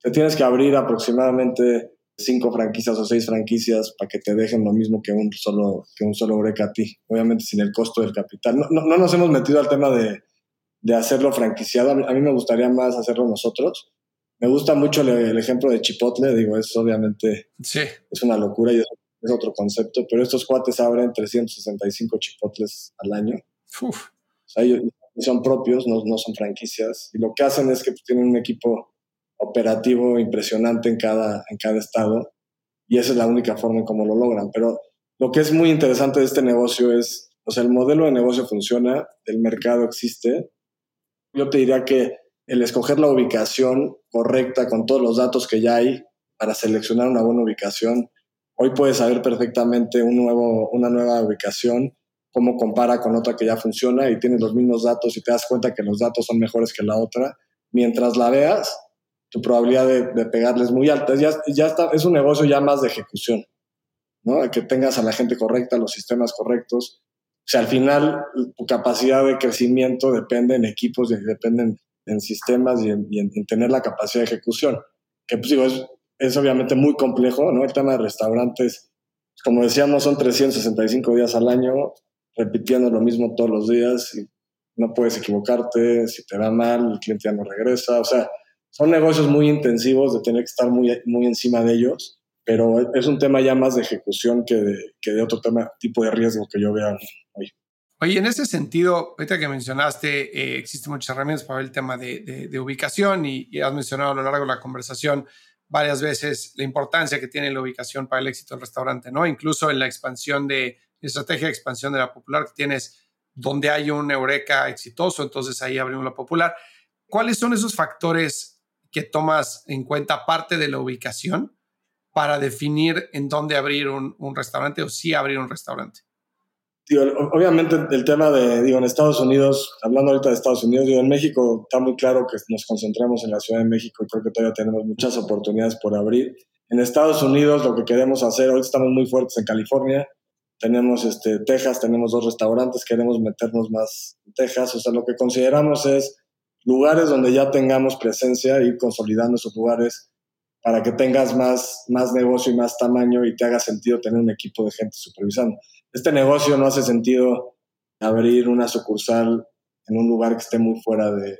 te tienes que abrir aproximadamente cinco franquicias o seis franquicias para que te dejen lo mismo que un solo, que un solo break a ti, obviamente sin el costo del capital. No, no, nos hemos metido al tema de, de hacerlo franquiciado, a mí, me gustaría más hacerlo nosotros. Me gusta mucho el, ejemplo de Chipotle, digo, es obviamente sí. es una locura y es, otro concepto, pero estos cuates abren 365 chipotles al año. Uf. O sea, ellos son propios, no, no son franquicias, y lo que hacen es que tienen un equipo operativo impresionante en cada, en cada estado y esa es la única forma en cómo lo logran. Pero lo que es muy interesante de este negocio es, o sea, el modelo de negocio funciona, el mercado existe. Yo te diría que el escoger la ubicación correcta con todos los datos que ya hay para seleccionar una buena ubicación, hoy puedes saber perfectamente un nuevo, una nueva ubicación, cómo compara con otra que ya funciona y tienes los mismos datos y te das cuenta que los datos son mejores que la otra. Mientras la veas, tu probabilidad de, de pegarle es muy alta. Ya, está, es un negocio ya más de ejecución, ¿no? Que tengas a la gente correcta, los sistemas correctos. O sea, al final tu capacidad de crecimiento depende en equipos, depende en, sistemas y, en, tener la capacidad de ejecución. Que pues digo, es, obviamente muy complejo, ¿no? El tema de restaurantes, como decíamos, son 365 días al año, repitiendo lo mismo todos los días no puedes equivocarte, si te va mal, el cliente ya no regresa, o sea, son negocios muy intensivos de tener que estar muy, muy encima de ellos, pero es un tema ya más de ejecución que de, que de otro tema, tipo de riesgo que yo vea hoy. Oye, en ese sentido, ahorita que mencionaste, eh, existen muchas herramientas para ver el tema de, ubicación y, has mencionado a lo largo de la conversación varias veces la importancia que tiene la ubicación para el éxito del restaurante, ¿no? Incluso en la expansión de, estrategia de expansión de la popular que tienes, donde hay un Eureka exitoso, entonces ahí abrimos la popular. ¿Cuáles son esos factores que tomas en cuenta aparte de la ubicación para definir en dónde abrir un, un restaurante o si abrir un restaurante? obviamente el tema de, digo, en Estados Unidos, hablando ahorita de Estados Unidos, digo, en México está muy claro que nos concentramos en la Ciudad de México y creo que todavía tenemos muchas oportunidades por abrir. En Estados Unidos lo que queremos hacer, hoy estamos muy fuertes en California, tenemos este, Texas, tenemos dos restaurantes, queremos meternos más en Texas, o sea, lo que consideramos es lugares donde ya tengamos presencia, ir consolidando esos lugares para que tengas más, más negocio y más tamaño y te haga sentido tener un equipo de gente supervisando este negocio no hace sentido abrir una sucursal en un lugar que esté muy fuera de,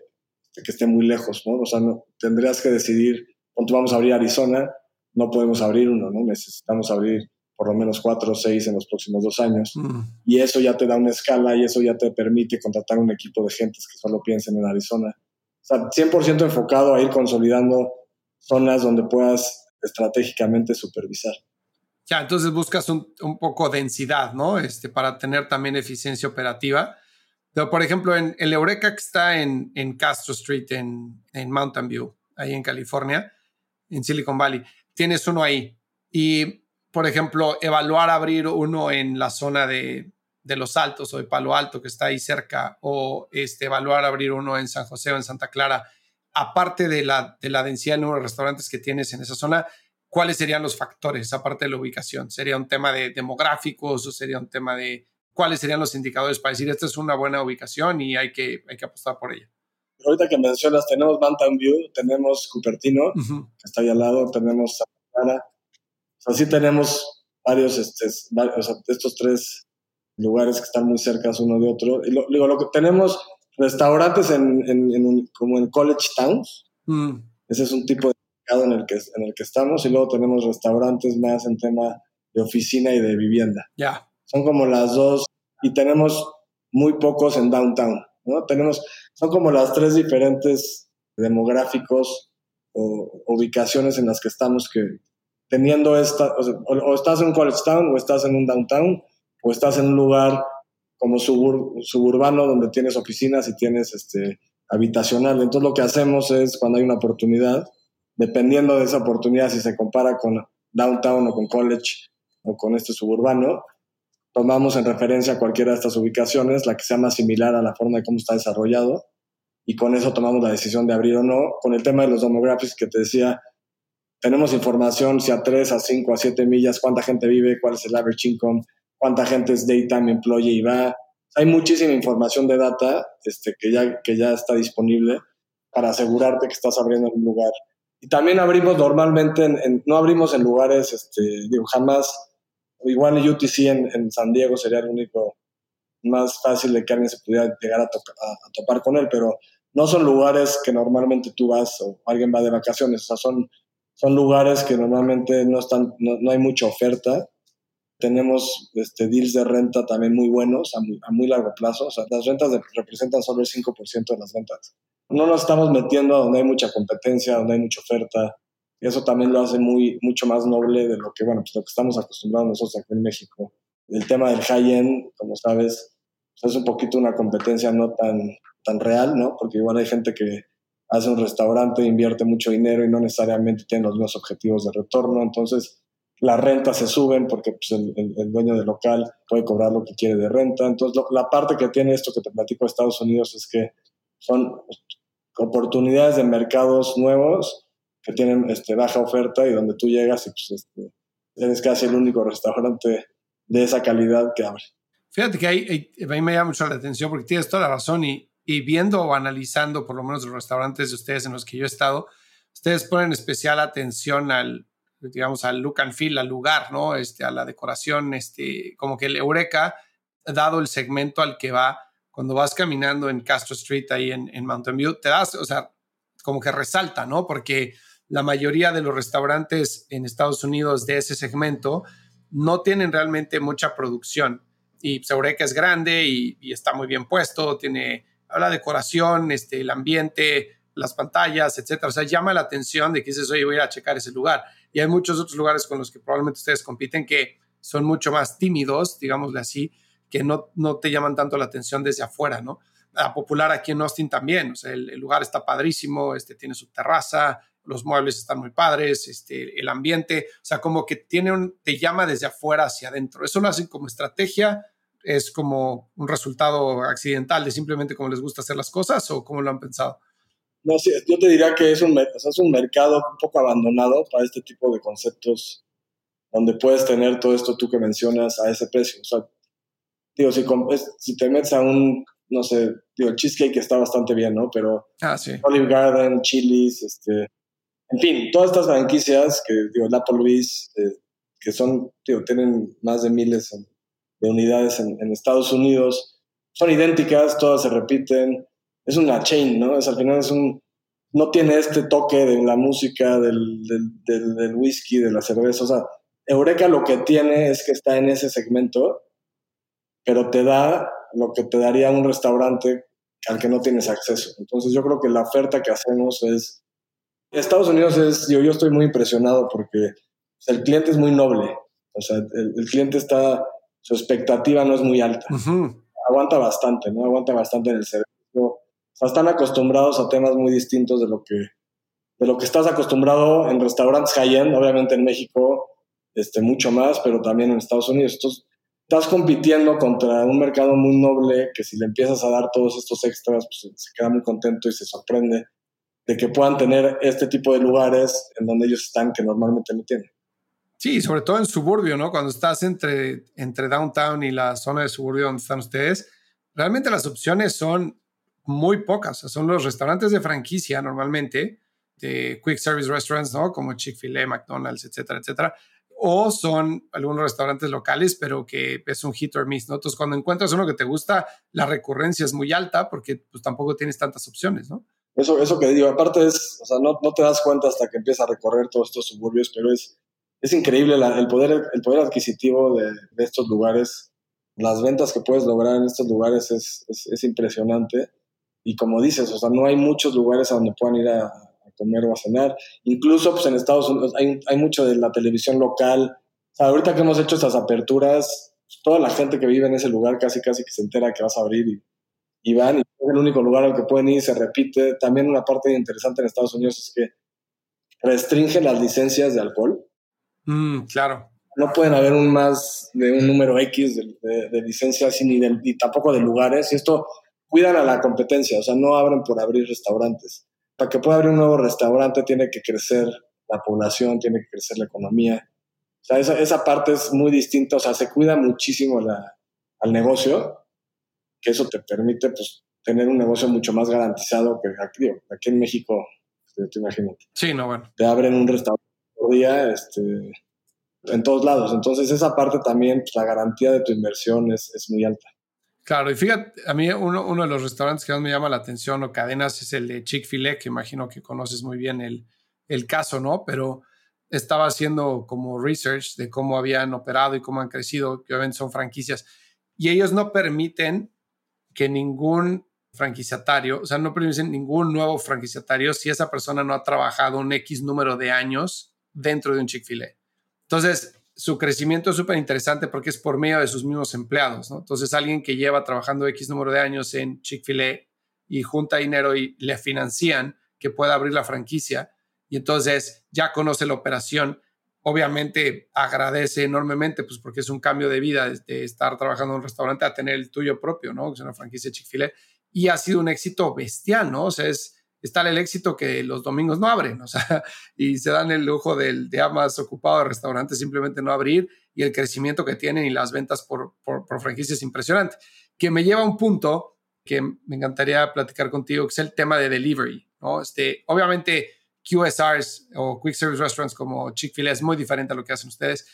que esté muy lejos, ¿no? O sea, no, tendrías que decidir, cuánto vamos a abrir Arizona, no podemos abrir uno, ¿no? Necesitamos abrir por lo menos cuatro o seis en los próximos dos años. Mm. Y eso ya te da una escala y eso ya te permite contratar un equipo de gentes que solo piensen en Arizona. O sea, 100% enfocado a ir consolidando zonas donde puedas estratégicamente supervisar. Ya, entonces buscas un, un, poco densidad, ¿no? Este, para tener también eficiencia operativa. Pero, por ejemplo, en el Eureka que está en, en Castro Street, en, en, Mountain View, ahí en California, en Silicon Valley, tienes uno ahí. Y, por ejemplo, evaluar abrir uno en la zona de, de Los Altos o de Palo Alto, que está ahí cerca, o este, evaluar abrir uno en San José o en Santa Clara, aparte de la, de la densidad de número de restaurantes que tienes en esa zona, ¿cuáles serían los factores aparte de la ubicación? ¿Sería un tema de demográficos o sería un tema de cuáles serían los indicadores para decir esta es una buena ubicación y hay que, hay que apostar por ella? Ahorita que mencionas, tenemos Mountain View, tenemos Cupertino, que está ahí al lado, tenemos Santa Clara. O sea, tenemos varios, este, estos tres lugares que están muy cerca uno de otro. Y lo, lo que tenemos restaurantes en, en, como en college towns. Mm. Ese es un tipo de en el que, en el que estamos y luego tenemos restaurantes más en tema de oficina y de vivienda. Ya. Son como las dos y tenemos muy pocos en downtown, ¿no? Tenemos, son como las tres diferentes demográficos o ubicaciones en las que estamos que teniendo esta, o, estás en un college town o estás en un downtown o estás en un lugar como suburbano donde tienes oficinas y tienes este habitacional. Entonces lo que hacemos es cuando hay una oportunidad, dependiendo de esa oportunidad, si se compara con downtown o con college o con este suburbano, tomamos en referencia cualquiera de estas ubicaciones, la que sea más similar a la forma de cómo está desarrollado, y con eso tomamos la decisión de abrir o no. Con el tema de los demographics que te decía, tenemos información si a 3, a 5, a 7 millas, cuánta gente vive, cuál es el average income, cuánta gente es daytime employee y va. Hay muchísima información de data este, que, ya, que ya está disponible para asegurarte que estás abriendo en un lugar y también abrimos normalmente, en, no abrimos en lugares, este, digo, jamás, igual el UTC en, en, San Diego sería el único más fácil de que alguien se pudiera llegar a, a, topar con él, pero no son lugares que normalmente tú vas o alguien va de vacaciones, o sea, son, son lugares que normalmente no, están, no, no hay mucha oferta. Tenemos este, deals de renta también muy buenos a muy, a muy largo plazo, o sea, las rentas representan solo el 5% de las ventas no nos estamos metiendo donde hay mucha competencia, donde hay mucha oferta. Y eso también lo hace muy, mucho más noble de lo que, bueno, pues lo que estamos acostumbrados nosotros aquí en México. El tema del high-end, como sabes, pues es un poquito una competencia no tan, tan real, ¿no? Porque igual hay gente que hace un restaurante, invierte mucho dinero y no necesariamente tiene los mismos objetivos de retorno. Entonces, las rentas se suben porque pues, el, dueño del local puede cobrar lo que quiere de renta. Entonces, la parte que tiene esto que te platico de Estados Unidos es que son oportunidades de mercados nuevos que tienen este, baja oferta y donde tú llegas y pues, este, eres casi el único restaurante de esa calidad que abre. Fíjate que ahí, me llama mucho la atención porque tienes toda la razón y, y viendo o analizando por lo menos los restaurantes de ustedes en los que yo he estado, ustedes ponen especial atención al, digamos, al look and feel, al lugar, ¿no? Este, a la decoración, este, como que el Eureka, dado el segmento al que va, cuando vas caminando en Castro Street ahí en, Mountain View, te das, o sea, como que resalta, ¿no? Porque la mayoría de los restaurantes en Estados Unidos de ese segmento no tienen realmente mucha producción. y pues, Eureka es grande y, está muy bien puesto, tiene la decoración, este, el ambiente, las pantallas, etcétera. O sea, llama la atención de que dices, oye, voy a checar ese lugar. Y hay muchos otros lugares con los que probablemente ustedes compiten que son mucho más tímidos, digámosle así, que no, no te llaman tanto la atención desde afuera, ¿no? A popular aquí en Austin también, o sea, el, lugar está padrísimo, este, tiene su terraza, los muebles están muy padres, este, el ambiente, o sea, como que tiene te llama desde afuera hacia adentro. Eso lo hacen como estrategia, es como un resultado accidental de simplemente cómo les gusta hacer las cosas o cómo lo han pensado. No, sí, yo te diría que es un, es un mercado un poco abandonado para este tipo de conceptos donde puedes tener todo esto tú que mencionas a ese precio. O sea, digo, si, si te metes a un, no sé, digo, cheesecake está bastante bien, ¿no? Pero ah, sí. Olive Garden, Chili's, este, en fin, todas estas franquicias que, digo, el Applebee's, eh, que son, digo, tienen más de miles de unidades en, en, Estados Unidos, son idénticas, todas se repiten, es una chain, ¿no? Es al final es un, no tiene este toque de la música, del, del, del, whisky, de la cerveza, o sea, Eureka lo que tiene es que está en ese segmento, pero te da lo que te daría un restaurante al que no tienes acceso. Entonces yo creo que la oferta que hacemos es Estados Unidos es, yo, yo estoy muy impresionado porque el cliente es muy noble. O sea, el, cliente está, su expectativa no es muy alta. Aguanta bastante, ¿no? Aguanta bastante en el servicio. O sea, están acostumbrados a temas muy distintos de lo que, de lo que estás acostumbrado en restaurantes high-end, obviamente en México, este, mucho más, pero también en Estados Unidos. Entonces, estás compitiendo contra un mercado muy noble que si le empiezas a dar todos estos extras, pues se queda muy contento y se sorprende de que puedan tener este tipo de lugares en donde ellos están que normalmente no tienen. Sí, sobre todo en suburbio, ¿no? Cuando estás entre, entre downtown y la zona de suburbio donde están ustedes, realmente las opciones son muy pocas. son los restaurantes de franquicia normalmente, de quick service restaurants, ¿no? Como Chick-fil-A, McDonald's, etcétera, etcétera. O son algunos restaurantes locales, pero que es un hit or miss, ¿no? Entonces, cuando encuentras uno que te gusta, la recurrencia es muy alta porque pues tampoco tienes tantas opciones, ¿no? Eso, eso que digo, aparte es, o sea, no, no te das cuenta hasta que empiezas a recorrer todos estos suburbios, pero es, es increíble el, poder, el poder adquisitivo de, de, estos lugares. Las ventas que puedes lograr en estos lugares es, es, es, impresionante. Y como dices, o sea, no hay muchos lugares a donde puedan ir a, comer o a cenar. Incluso pues, en Estados Unidos hay, hay mucho de la televisión local. O sea, ahorita que hemos hecho estas aperturas, toda la gente que vive en ese lugar casi casi que se entera que vas a abrir y y van y es el único lugar al que pueden ir, se repite. También una parte interesante en Estados Unidos es que restringen las licencias de alcohol. Mm, claro. No pueden haber un más de un número X de, licencias ni, ni tampoco de lugares. Y esto cuidan a la competencia, o sea, no abren por abrir restaurantes. Para que pueda abrir un nuevo restaurante tiene que crecer la población, tiene que crecer la economía. O sea, esa, esa parte es muy distinta, o sea, se cuida muchísimo la, al negocio que eso te permite pues, tener un negocio mucho más garantizado que aquí, aquí en México, este, te imagínate. Sí, no, bueno. Te abren un restaurante día este, en todos lados. Entonces, esa parte también, pues, la garantía de tu inversión es, es muy alta. Claro, y fíjate, a mí uno, uno, de los restaurantes que más me llama la atención o cadenas es el de Chick-fil-A, que imagino que conoces muy bien el, el caso, ¿no? Pero estaba haciendo como research de cómo habían operado y cómo han crecido, que obviamente son franquicias, y ellos no permiten que ningún franquiciatario, o sea, no permiten ningún nuevo franquiciatario si esa persona no ha trabajado un X número de años dentro de un Chick-fil-A. Entonces, su crecimiento es súper interesante porque es por medio de sus mismos empleados, ¿no? Entonces, alguien que lleva trabajando X número de años en Chick-fil-A y junta dinero y le financian que pueda abrir la franquicia y entonces ya conoce la operación, obviamente agradece enormemente, pues porque es un cambio de vida de estar trabajando en un restaurante a tener el tuyo propio, ¿no? Es una franquicia Chick-fil-A. Y ha sido un éxito bestial, ¿no? O sea, es, tal el éxito que los domingos no abren, o sea, y se dan el lujo del día más ocupado de restaurantes simplemente no abrir y el crecimiento que tienen y las ventas por, por, por franquicia es impresionante. Que me lleva a un punto que me encantaría platicar contigo, que es el tema de delivery, ¿no? Este, obviamente QSRs o Quick Service Restaurants como Chick-fil-A es muy diferente a lo que hacen ustedes,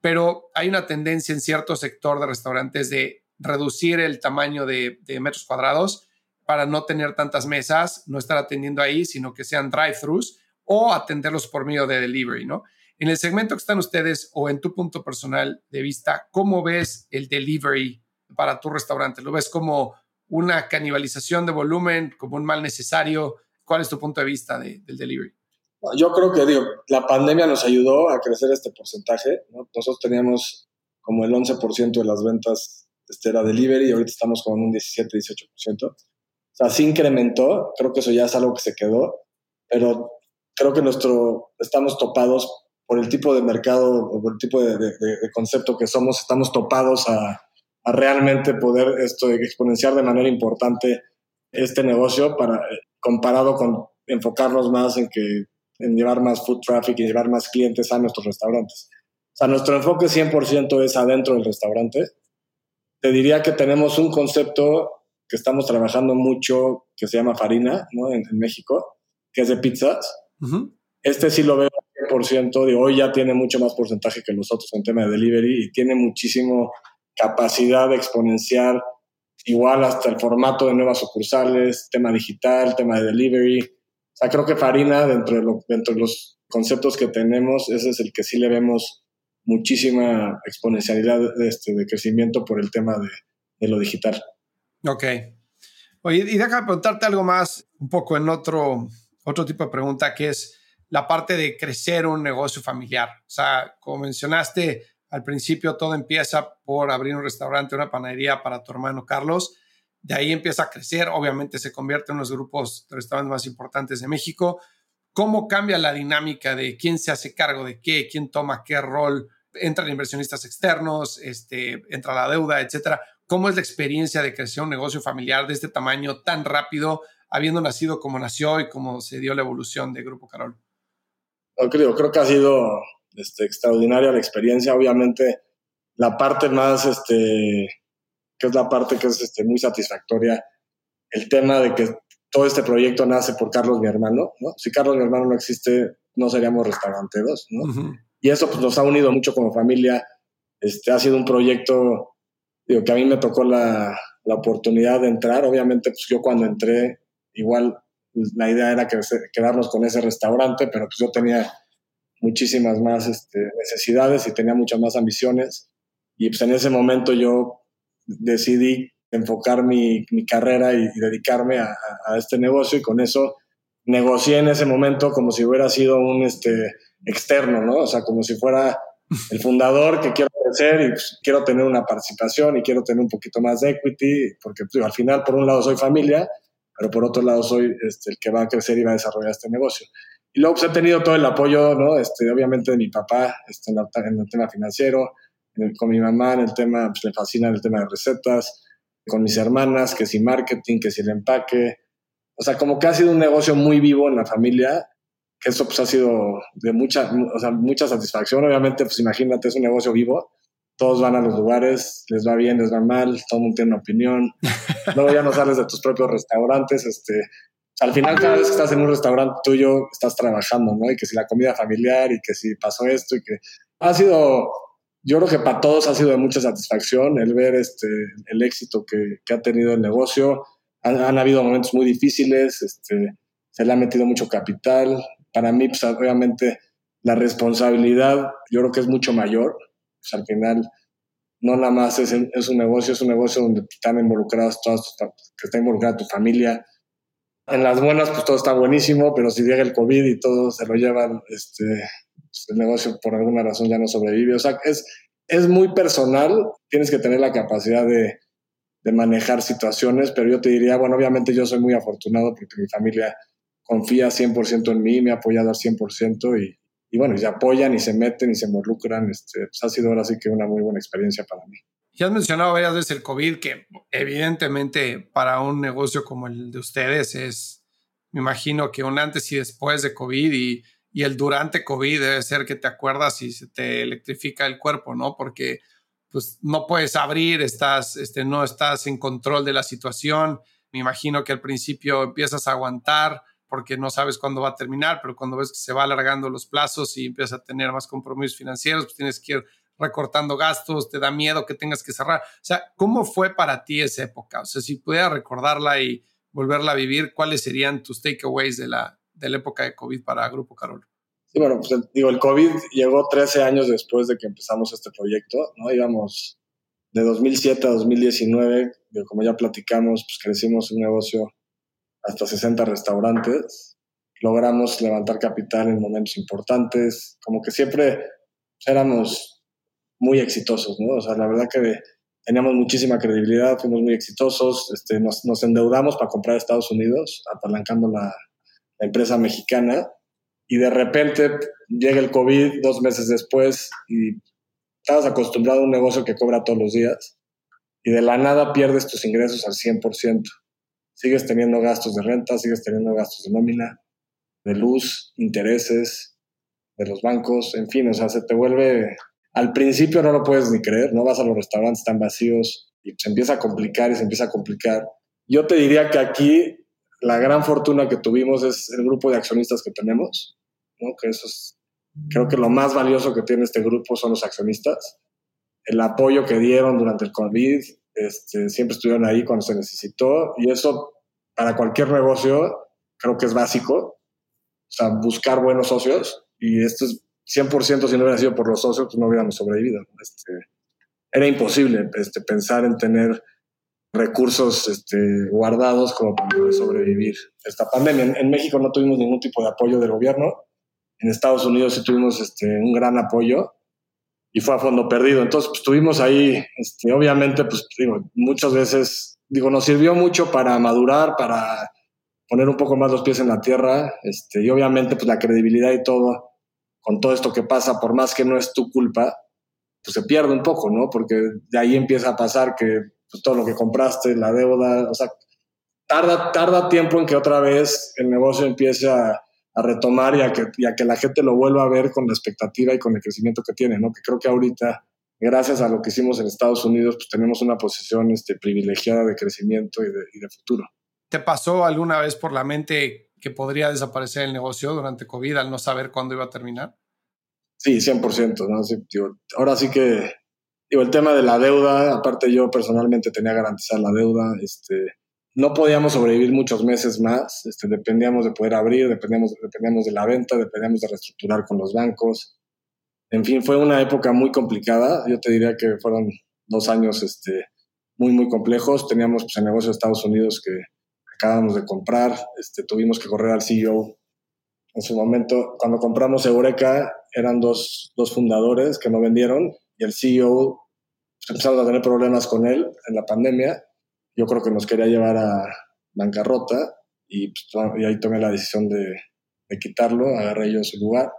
pero hay una tendencia en cierto sector de restaurantes de reducir el tamaño de, metros cuadrados para no tener tantas mesas, no estar atendiendo ahí, sino que sean drive-thrus o atenderlos por medio de delivery, ¿no? En el segmento que están ustedes o en tu punto personal de vista, ¿cómo ves el delivery para tu restaurante? ¿Lo ves como una canibalización de volumen, como un mal necesario? ¿Cuál es tu punto de vista del delivery? Yo creo que digo, la pandemia nos ayudó a crecer este porcentaje. Nosotros teníamos como el 11% de las ventas este, era delivery y ahorita estamos con un 17-18%. Sea, sí incrementó, creo que eso ya es algo que se quedó, pero creo que nuestro, estamos topados por el tipo de mercado o por el tipo de, concepto que somos, estamos topados a, a, realmente poder esto exponenciar de manera importante este negocio para comparado con enfocarnos más en que en llevar más food traffic y llevar más clientes a nuestros restaurantes. O sea, nuestro enfoque 100% es adentro del restaurante. Te diría que tenemos un concepto que estamos trabajando mucho que se llama Farina, ¿no? En, México, que es de pizzas. Este sí lo veo 100%, de hoy ya tiene mucho más porcentaje que nosotros en tema de delivery y tiene muchísimo capacidad de exponenciar igual hasta el formato de nuevas sucursales, tema digital, tema de delivery. O sea, creo que Farina, dentro de, dentro de los conceptos que tenemos, ese es el que sí le vemos muchísima exponencialidad de, este, de crecimiento por el tema de, de lo digital. Ok. Oye, y déjame preguntarte algo más, un poco en otro, otro tipo de pregunta, que es la parte de crecer un negocio familiar. O sea, como mencionaste, al principio todo empieza por abrir un restaurante, una panadería para tu hermano Carlos. De ahí empieza a crecer, obviamente se convierte en los grupos de restaurantes más importantes de México. ¿Cómo cambia la dinámica de quién se hace cargo de qué, quién toma qué rol? Entran inversionistas externos, este, entra la deuda, etcétera. ¿Cómo es la experiencia de crecer un negocio familiar de este tamaño tan rápido, habiendo nacido como nació y cómo se dio la evolución de Grupo Carol? No, creo, creo que ha sido este, extraordinaria la experiencia. Obviamente, la parte más, este, que es la parte que es este, muy satisfactoria, el tema de que todo este proyecto nace por Carlos, mi hermano, ¿no? Si Carlos, mi hermano, no existe, no seríamos restauranteros, ¿no? Y eso pues, nos ha unido mucho como familia. Este, ha sido un proyecto, digo, que a mí me tocó la, la oportunidad de entrar. Obviamente, pues yo cuando entré, igual pues, la idea era que, quedarnos con ese restaurante, pero pues yo tenía muchísimas más este, necesidades y tenía muchas más ambiciones. Y pues en ese momento yo decidí enfocar mi, mi carrera y, dedicarme a, a, este negocio y con eso negocié en ese momento como si hubiera sido un este, externo, ¿no? O sea, como si fuera el fundador que quiero crecer y pues, quiero tener una participación y quiero tener un poquito más de equity, porque pues, al final por un lado soy familia, pero por otro lado soy este, el que va a crecer y va a desarrollar este negocio. Y luego pues, he tenido todo el apoyo, ¿no? Este, obviamente de mi papá este, en, el tema financiero, con mi mamá en el tema, pues le fascina el tema de recetas, con mis hermanas, que si marketing, que si el empaque. O sea, como que ha sido un negocio muy vivo en la familia, que eso pues ha sido de mucha, o sea, mucha satisfacción. Obviamente, pues imagínate, es un negocio vivo. Todos van a los lugares, les va bien, les va mal, todo el mundo tiene una opinión. Luego ya no sales de tus propios restaurantes, este, al final cada vez que estás en un restaurante tuyo estás trabajando, ¿no? Y que si la comida familiar y que si pasó esto y que ha sido, yo creo que para todos ha sido de mucha satisfacción el ver este, el éxito que, que ha tenido el negocio. Han, habido momentos muy difíciles, este, se le ha metido mucho capital. Para mí, pues obviamente la responsabilidad yo creo que es mucho mayor. Pues al final no nada más es, es un negocio, es un negocio donde están involucrados todos, que está involucrada tu familia, en las buenas, pues todo está buenísimo, pero si llega el COVID y todo se lo llevan, este, pues, el negocio por alguna razón ya no sobrevive. O sea, es, es muy personal, tienes que tener la capacidad de, de manejar situaciones, pero yo te diría, bueno, obviamente yo soy muy afortunado porque mi familia confía 100% en mí, me ha apoyado al 100% y, y bueno, y se apoyan y se meten y se involucran. Este, pues ha sido ahora sí que una muy buena experiencia para mí. Ya has mencionado varias veces el COVID, que evidentemente para un negocio como el de ustedes es, me imagino que un antes y después de COVID y, y el durante COVID debe ser que te acuerdas y se te electrifica el cuerpo, ¿no? Porque pues no puedes abrir, estás, este, no estás en control de la situación. Me imagino que al principio empiezas a aguantar porque no sabes cuándo va a terminar, pero cuando ves que se va alargando los plazos y empiezas a tener más compromisos financieros, pues tienes que ir recortando gastos, te da miedo que tengas que cerrar. O sea, ¿cómo fue para ti esa época? O sea, si pudieras recordarla y volverla a vivir, ¿cuáles serían tus takeaways de la, de la época de COVID para Grupo Carol? Sí, bueno, pues digo, el COVID llegó 13 años después de que empezamos este proyecto, ¿no? Íbamos de 2007 a 2019, como ya platicamos, pues crecimos un negocio hasta 60 restaurantes. Logramos levantar capital en momentos importantes. Como que siempre éramos muy exitosos, ¿no? O sea, la verdad que teníamos muchísima credibilidad, fuimos muy exitosos. Este, nos, endeudamos para comprar Estados Unidos, apalancando la, la empresa mexicana. Y de repente llega el COVID dos meses después y estabas acostumbrado a un negocio que cobra todos los días y de la nada pierdes tus ingresos al 100%. Sigues teniendo gastos de renta, sigues teniendo gastos de nómina, de luz, intereses de los bancos, en fin, o sea, se te vuelve, al principio no lo puedes ni creer, no vas a los restaurantes, están vacíos y se empieza a complicar y se empieza a complicar. Yo te diría que aquí la gran fortuna que tuvimos es el grupo de accionistas que tenemos, ¿no? que eso es Creo que lo más valioso que tiene este grupo son los accionistas. El apoyo que dieron durante el COVID, este, siempre estuvieron ahí cuando se necesitó y eso para cualquier negocio creo que es básico. O buscar buenos socios y esto es 100% si no hubiera sido por los socios, pues no hubiéramos sobrevivido. Este, era imposible este, pensar en tener recursos este, guardados como para sobrevivir esta pandemia. en, México no tuvimos ningún tipo de apoyo del gobierno en Estados Unidos sí tuvimos este, un gran apoyo y fue a fondo perdido. Entonces, pues estuvimos ahí, este, obviamente, pues digo, muchas veces, digo, nos sirvió mucho para madurar, para poner un poco más los pies en la tierra, este, y obviamente, pues la credibilidad y todo, con todo esto que pasa, por más que no es tu culpa, pues se pierde un poco, ¿no? Porque de ahí empieza a pasar que pues, todo lo que compraste, la deuda, o sea, tarda, tarda tiempo en que otra vez el negocio empiece a a retomar y a, que, y a que la gente lo vuelva a ver con la expectativa y con el crecimiento que tiene, ¿no? Que creo que ahorita, gracias a lo que hicimos en Estados Unidos, pues tenemos una posición este, privilegiada de crecimiento y de, y de futuro. ¿Te pasó alguna vez por la mente que podría desaparecer el negocio durante COVID al no saber cuándo iba a terminar? Sí, 100%. ¿no? Sí, ahora sí que, digo, el tema de la deuda, aparte yo personalmente tenía garantizar la deuda, este, no podíamos sobrevivir muchos meses más, este, dependíamos de poder abrir, dependíamos, dependíamos de la venta, dependíamos de reestructurar con los bancos. En fin, fue una época muy complicada. Yo te diría que fueron dos años este, muy, muy complejos. Teníamos pues, el negocio de Estados Unidos que acabamos de comprar. Este, tuvimos que correr al CEO en su momento. Cuando compramos Eureka, eran dos, dos fundadores que no vendieron y el CEO pues, empezamos a tener problemas con él en la pandemia yo creo que nos quería llevar a bancarrota y, pues, ahí tomé la decisión de, quitarlo, agarré yo su lugar.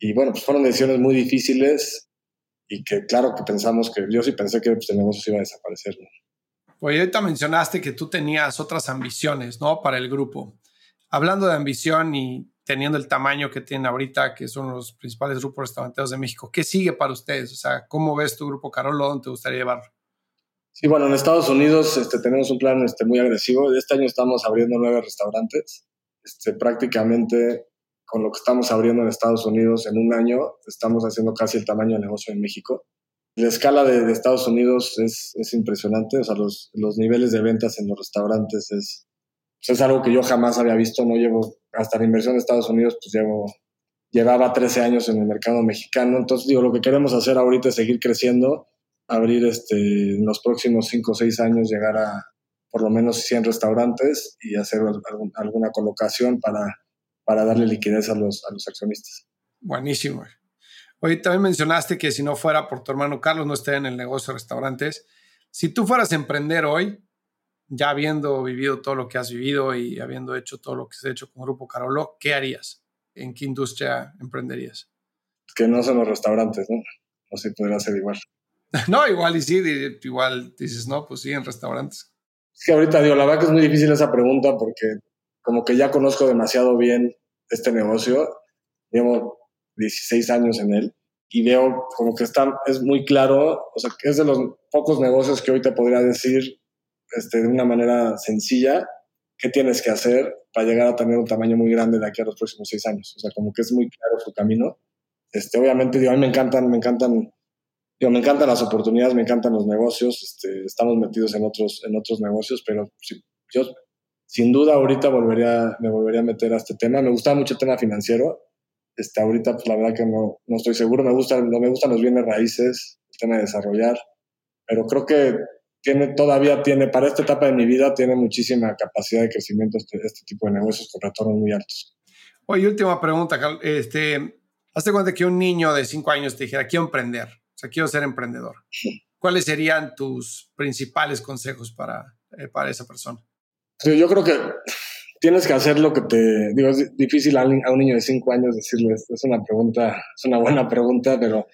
Y bueno, pues fueron decisiones muy difíciles y que claro que pensamos que yo sí pensé que pues, el negocio iba a desaparecer. Oye, ahorita mencionaste que tú tenías otras ambiciones, ¿no? Para el grupo. Hablando de ambición y teniendo el tamaño que tienen ahorita, que son los principales grupos restauranteros de México, ¿qué sigue para ustedes? O sea, ¿cómo ves tu grupo Carolo? ¿Dónde te gustaría llevarlo? Sí, bueno, en Estados Unidos este, tenemos un plan este, muy agresivo. Este año estamos abriendo nueve restaurantes. Este, prácticamente con lo que estamos abriendo en Estados Unidos en un año, estamos haciendo casi el tamaño de negocio en México. La escala de, Estados Unidos es, es, impresionante, o sea, los, los, niveles de ventas en los restaurantes es, pues, es algo que yo jamás había visto, no llevo, hasta la inversión de Estados Unidos, pues llevo, llevaba 13 años en el mercado mexicano, entonces digo, lo que queremos hacer ahorita es seguir creciendo, abrir este, en los próximos 5 o 6 años, llegar a por lo menos 100 restaurantes y hacer alguna colocación para, para darle liquidez a los, a los accionistas. Buenísimo. Hoy también mencionaste que si no fuera por tu hermano Carlos, no estaría en el negocio de restaurantes. Si tú fueras a emprender hoy, ya habiendo vivido todo lo que has vivido y habiendo hecho todo lo que has hecho con Grupo Carolo, ¿qué harías? ¿En qué industria emprenderías? Que no son los restaurantes, ¿no? No sé, podría ser igual. No, igual y sí, igual dices, no, pues sí, en restaurantes. Es que ahorita digo, la verdad que es muy difícil esa pregunta porque como que ya conozco demasiado bien este negocio, llevo 16 años en él y veo como que está, es muy claro, o sea, que es de los pocos negocios que hoy te podría decir este, de una manera sencilla qué tienes que hacer para llegar a tener un tamaño muy grande de aquí a los próximos seis años. O sea, como que es muy claro su camino. Este, obviamente, digo, a mí me encantan, me encantan me encantan las oportunidades, me encantan los negocios, este, estamos metidos en otros, en otros negocios, pero yo sin duda ahorita volvería, me volvería a meter a este tema. Me gustaba mucho el tema financiero. Este, ahorita, pues la verdad que no, no estoy seguro. Me, gustan, me gustan los bienes raíces, el tema de desarrollar. pero creo que tiene, todavía tiene, para esta etapa de mi vida, tiene muchísima capacidad de crecimiento este, este tipo de negocios con retornos muy altos. Oye, última pregunta, este, hazte cuenta que un niño de cinco años te dijera, quiero emprender, o sea, quiero ser emprendedor. ¿Cuáles serían tus principales consejos para, eh, para esa persona? yo creo que tienes que hacer lo que te digo, es difícil a un, niño de cinco años decirle, es una pregunta, es una buena pregunta, pero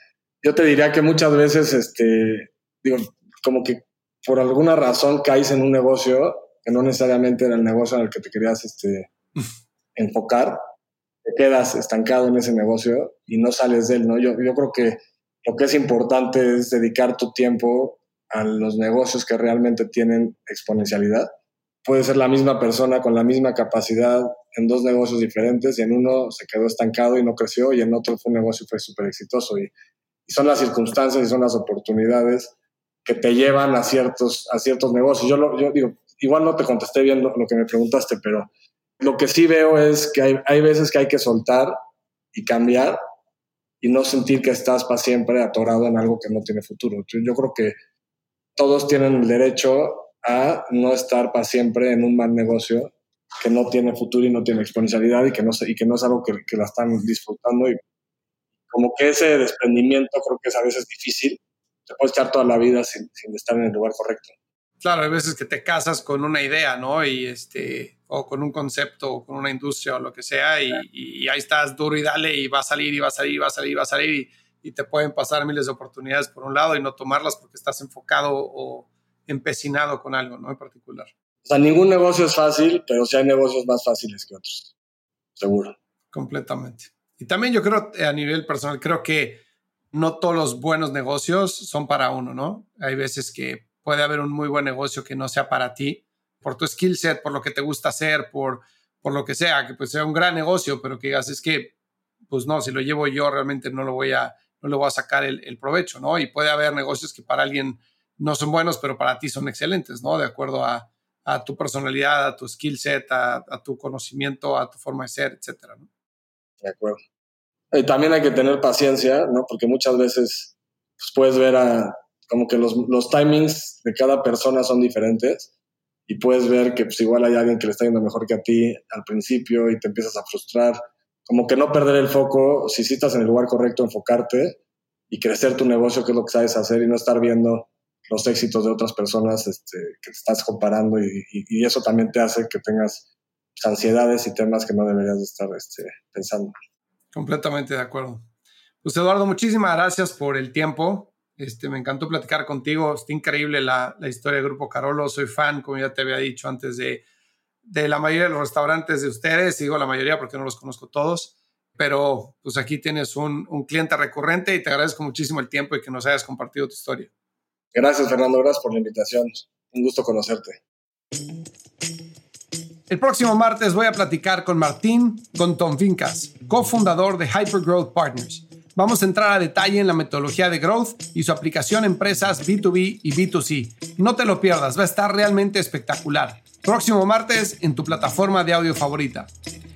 yo te diría que muchas veces, este, digo, como que por alguna razón caes en un negocio que no necesariamente era el negocio en el que te querías este, enfocar, te quedas estancado en ese negocio y no sales de él, ¿no? Yo, yo creo que lo que es importante es dedicar tu tiempo a los negocios que realmente tienen exponencialidad. Puede ser la misma persona con la misma capacidad en dos negocios diferentes y en uno se quedó estancado y no creció y en otro fue un negocio fue súper exitoso. Y, son las circunstancias y son las oportunidades que te llevan a ciertos, a ciertos negocios. Yo, digo, igual no te contesté bien lo, que me preguntaste, pero lo que sí veo es que hay, hay veces que hay que soltar y cambiar y no sentir que estás para siempre atorado en algo que no tiene futuro. Yo, creo que todos tienen el derecho a no estar para siempre en un mal negocio que no tiene futuro y no tiene exponencialidad y que no, y que no es algo que, que la están disfrutando. Y como que ese desprendimiento creo que es a veces difícil, te puedes echar toda la vida sin, sin, estar en el lugar correcto. Claro, hay veces que te casas con una idea, ¿no? Y este, o con un concepto, o con una industria o lo que sea, y, y ahí estás duro y dale, y va a salir, y va a salir, y va a salir, y va a salir, y, y te pueden pasar miles de oportunidades por un lado y no tomarlas porque estás enfocado o empecinado con algo, ¿no? En particular. O sea, ningún negocio es fácil, pero sí hay negocios más fáciles que otros, seguro. Completamente. Y también yo creo, a nivel personal, creo que no todos los buenos negocios son para uno, ¿no? Hay veces que puede haber un muy buen negocio que no sea para ti, por tu skill set, por lo que te gusta hacer, por, por lo que sea, que pues sea un gran negocio, pero que digas, es que, pues no, si lo llevo yo realmente no lo voy a, no le voy a sacar el, provecho, ¿no? Y puede haber negocios que para alguien no son buenos, pero para ti son excelentes, ¿no? De acuerdo a, tu personalidad, a tu skill set, a, a, tu conocimiento, a tu forma de ser, etcétera, ¿no? De acuerdo. Y también hay que tener paciencia, ¿no? Porque muchas veces pues, puedes ver a, como que los, los, timings de cada persona son diferentes y puedes ver que pues igual hay alguien que le está yendo mejor que a ti al principio y te empiezas a frustrar. Como que no perder el foco, si sí estás en el lugar correcto, enfocarte y crecer tu negocio, que es lo que sabes hacer, y no estar viendo los éxitos de otras personas este, que te estás comparando y, eso también te hace que tengas ansiedades y temas que no deberías de estar este, pensando. Completamente de acuerdo. Pues Eduardo, muchísimas gracias por el tiempo. Este, me encantó platicar contigo. Está increíble la, la historia del Grupo Carolo. Soy fan, como ya te había dicho antes, de, de la mayoría de los restaurantes de ustedes. Digo la mayoría porque no los conozco todos. Pero pues aquí tienes un, un cliente recurrente y te agradezco muchísimo el tiempo y que nos hayas compartido tu historia. Gracias, Fernando. Gracias por la invitación. Un gusto conocerte. El próximo martes voy a platicar con Martín con Tom Fincas, cofundador de Hypergrowth Partners. Vamos a entrar a detalle en la metodología de growth y su aplicación en empresas B2B y B2C. No te lo pierdas, va a estar realmente espectacular. Próximo martes en tu plataforma de audio favorita.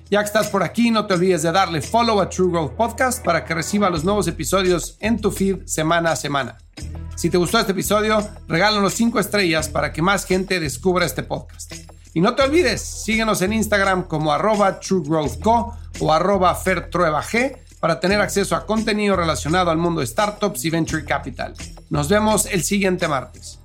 Ya que estás por aquí, no te olvides de darle follow a True Growth Podcast para que reciba los nuevos episodios en tu feed semana a semana. Si te gustó este episodio, regálanos 5 estrellas para que más gente descubra este podcast. Y no te olvides, síguenos en Instagram como arroba truegrowthco o arroba fertruebag para tener acceso a contenido relacionado al mundo de startups y venture capital. Nos vemos el siguiente martes.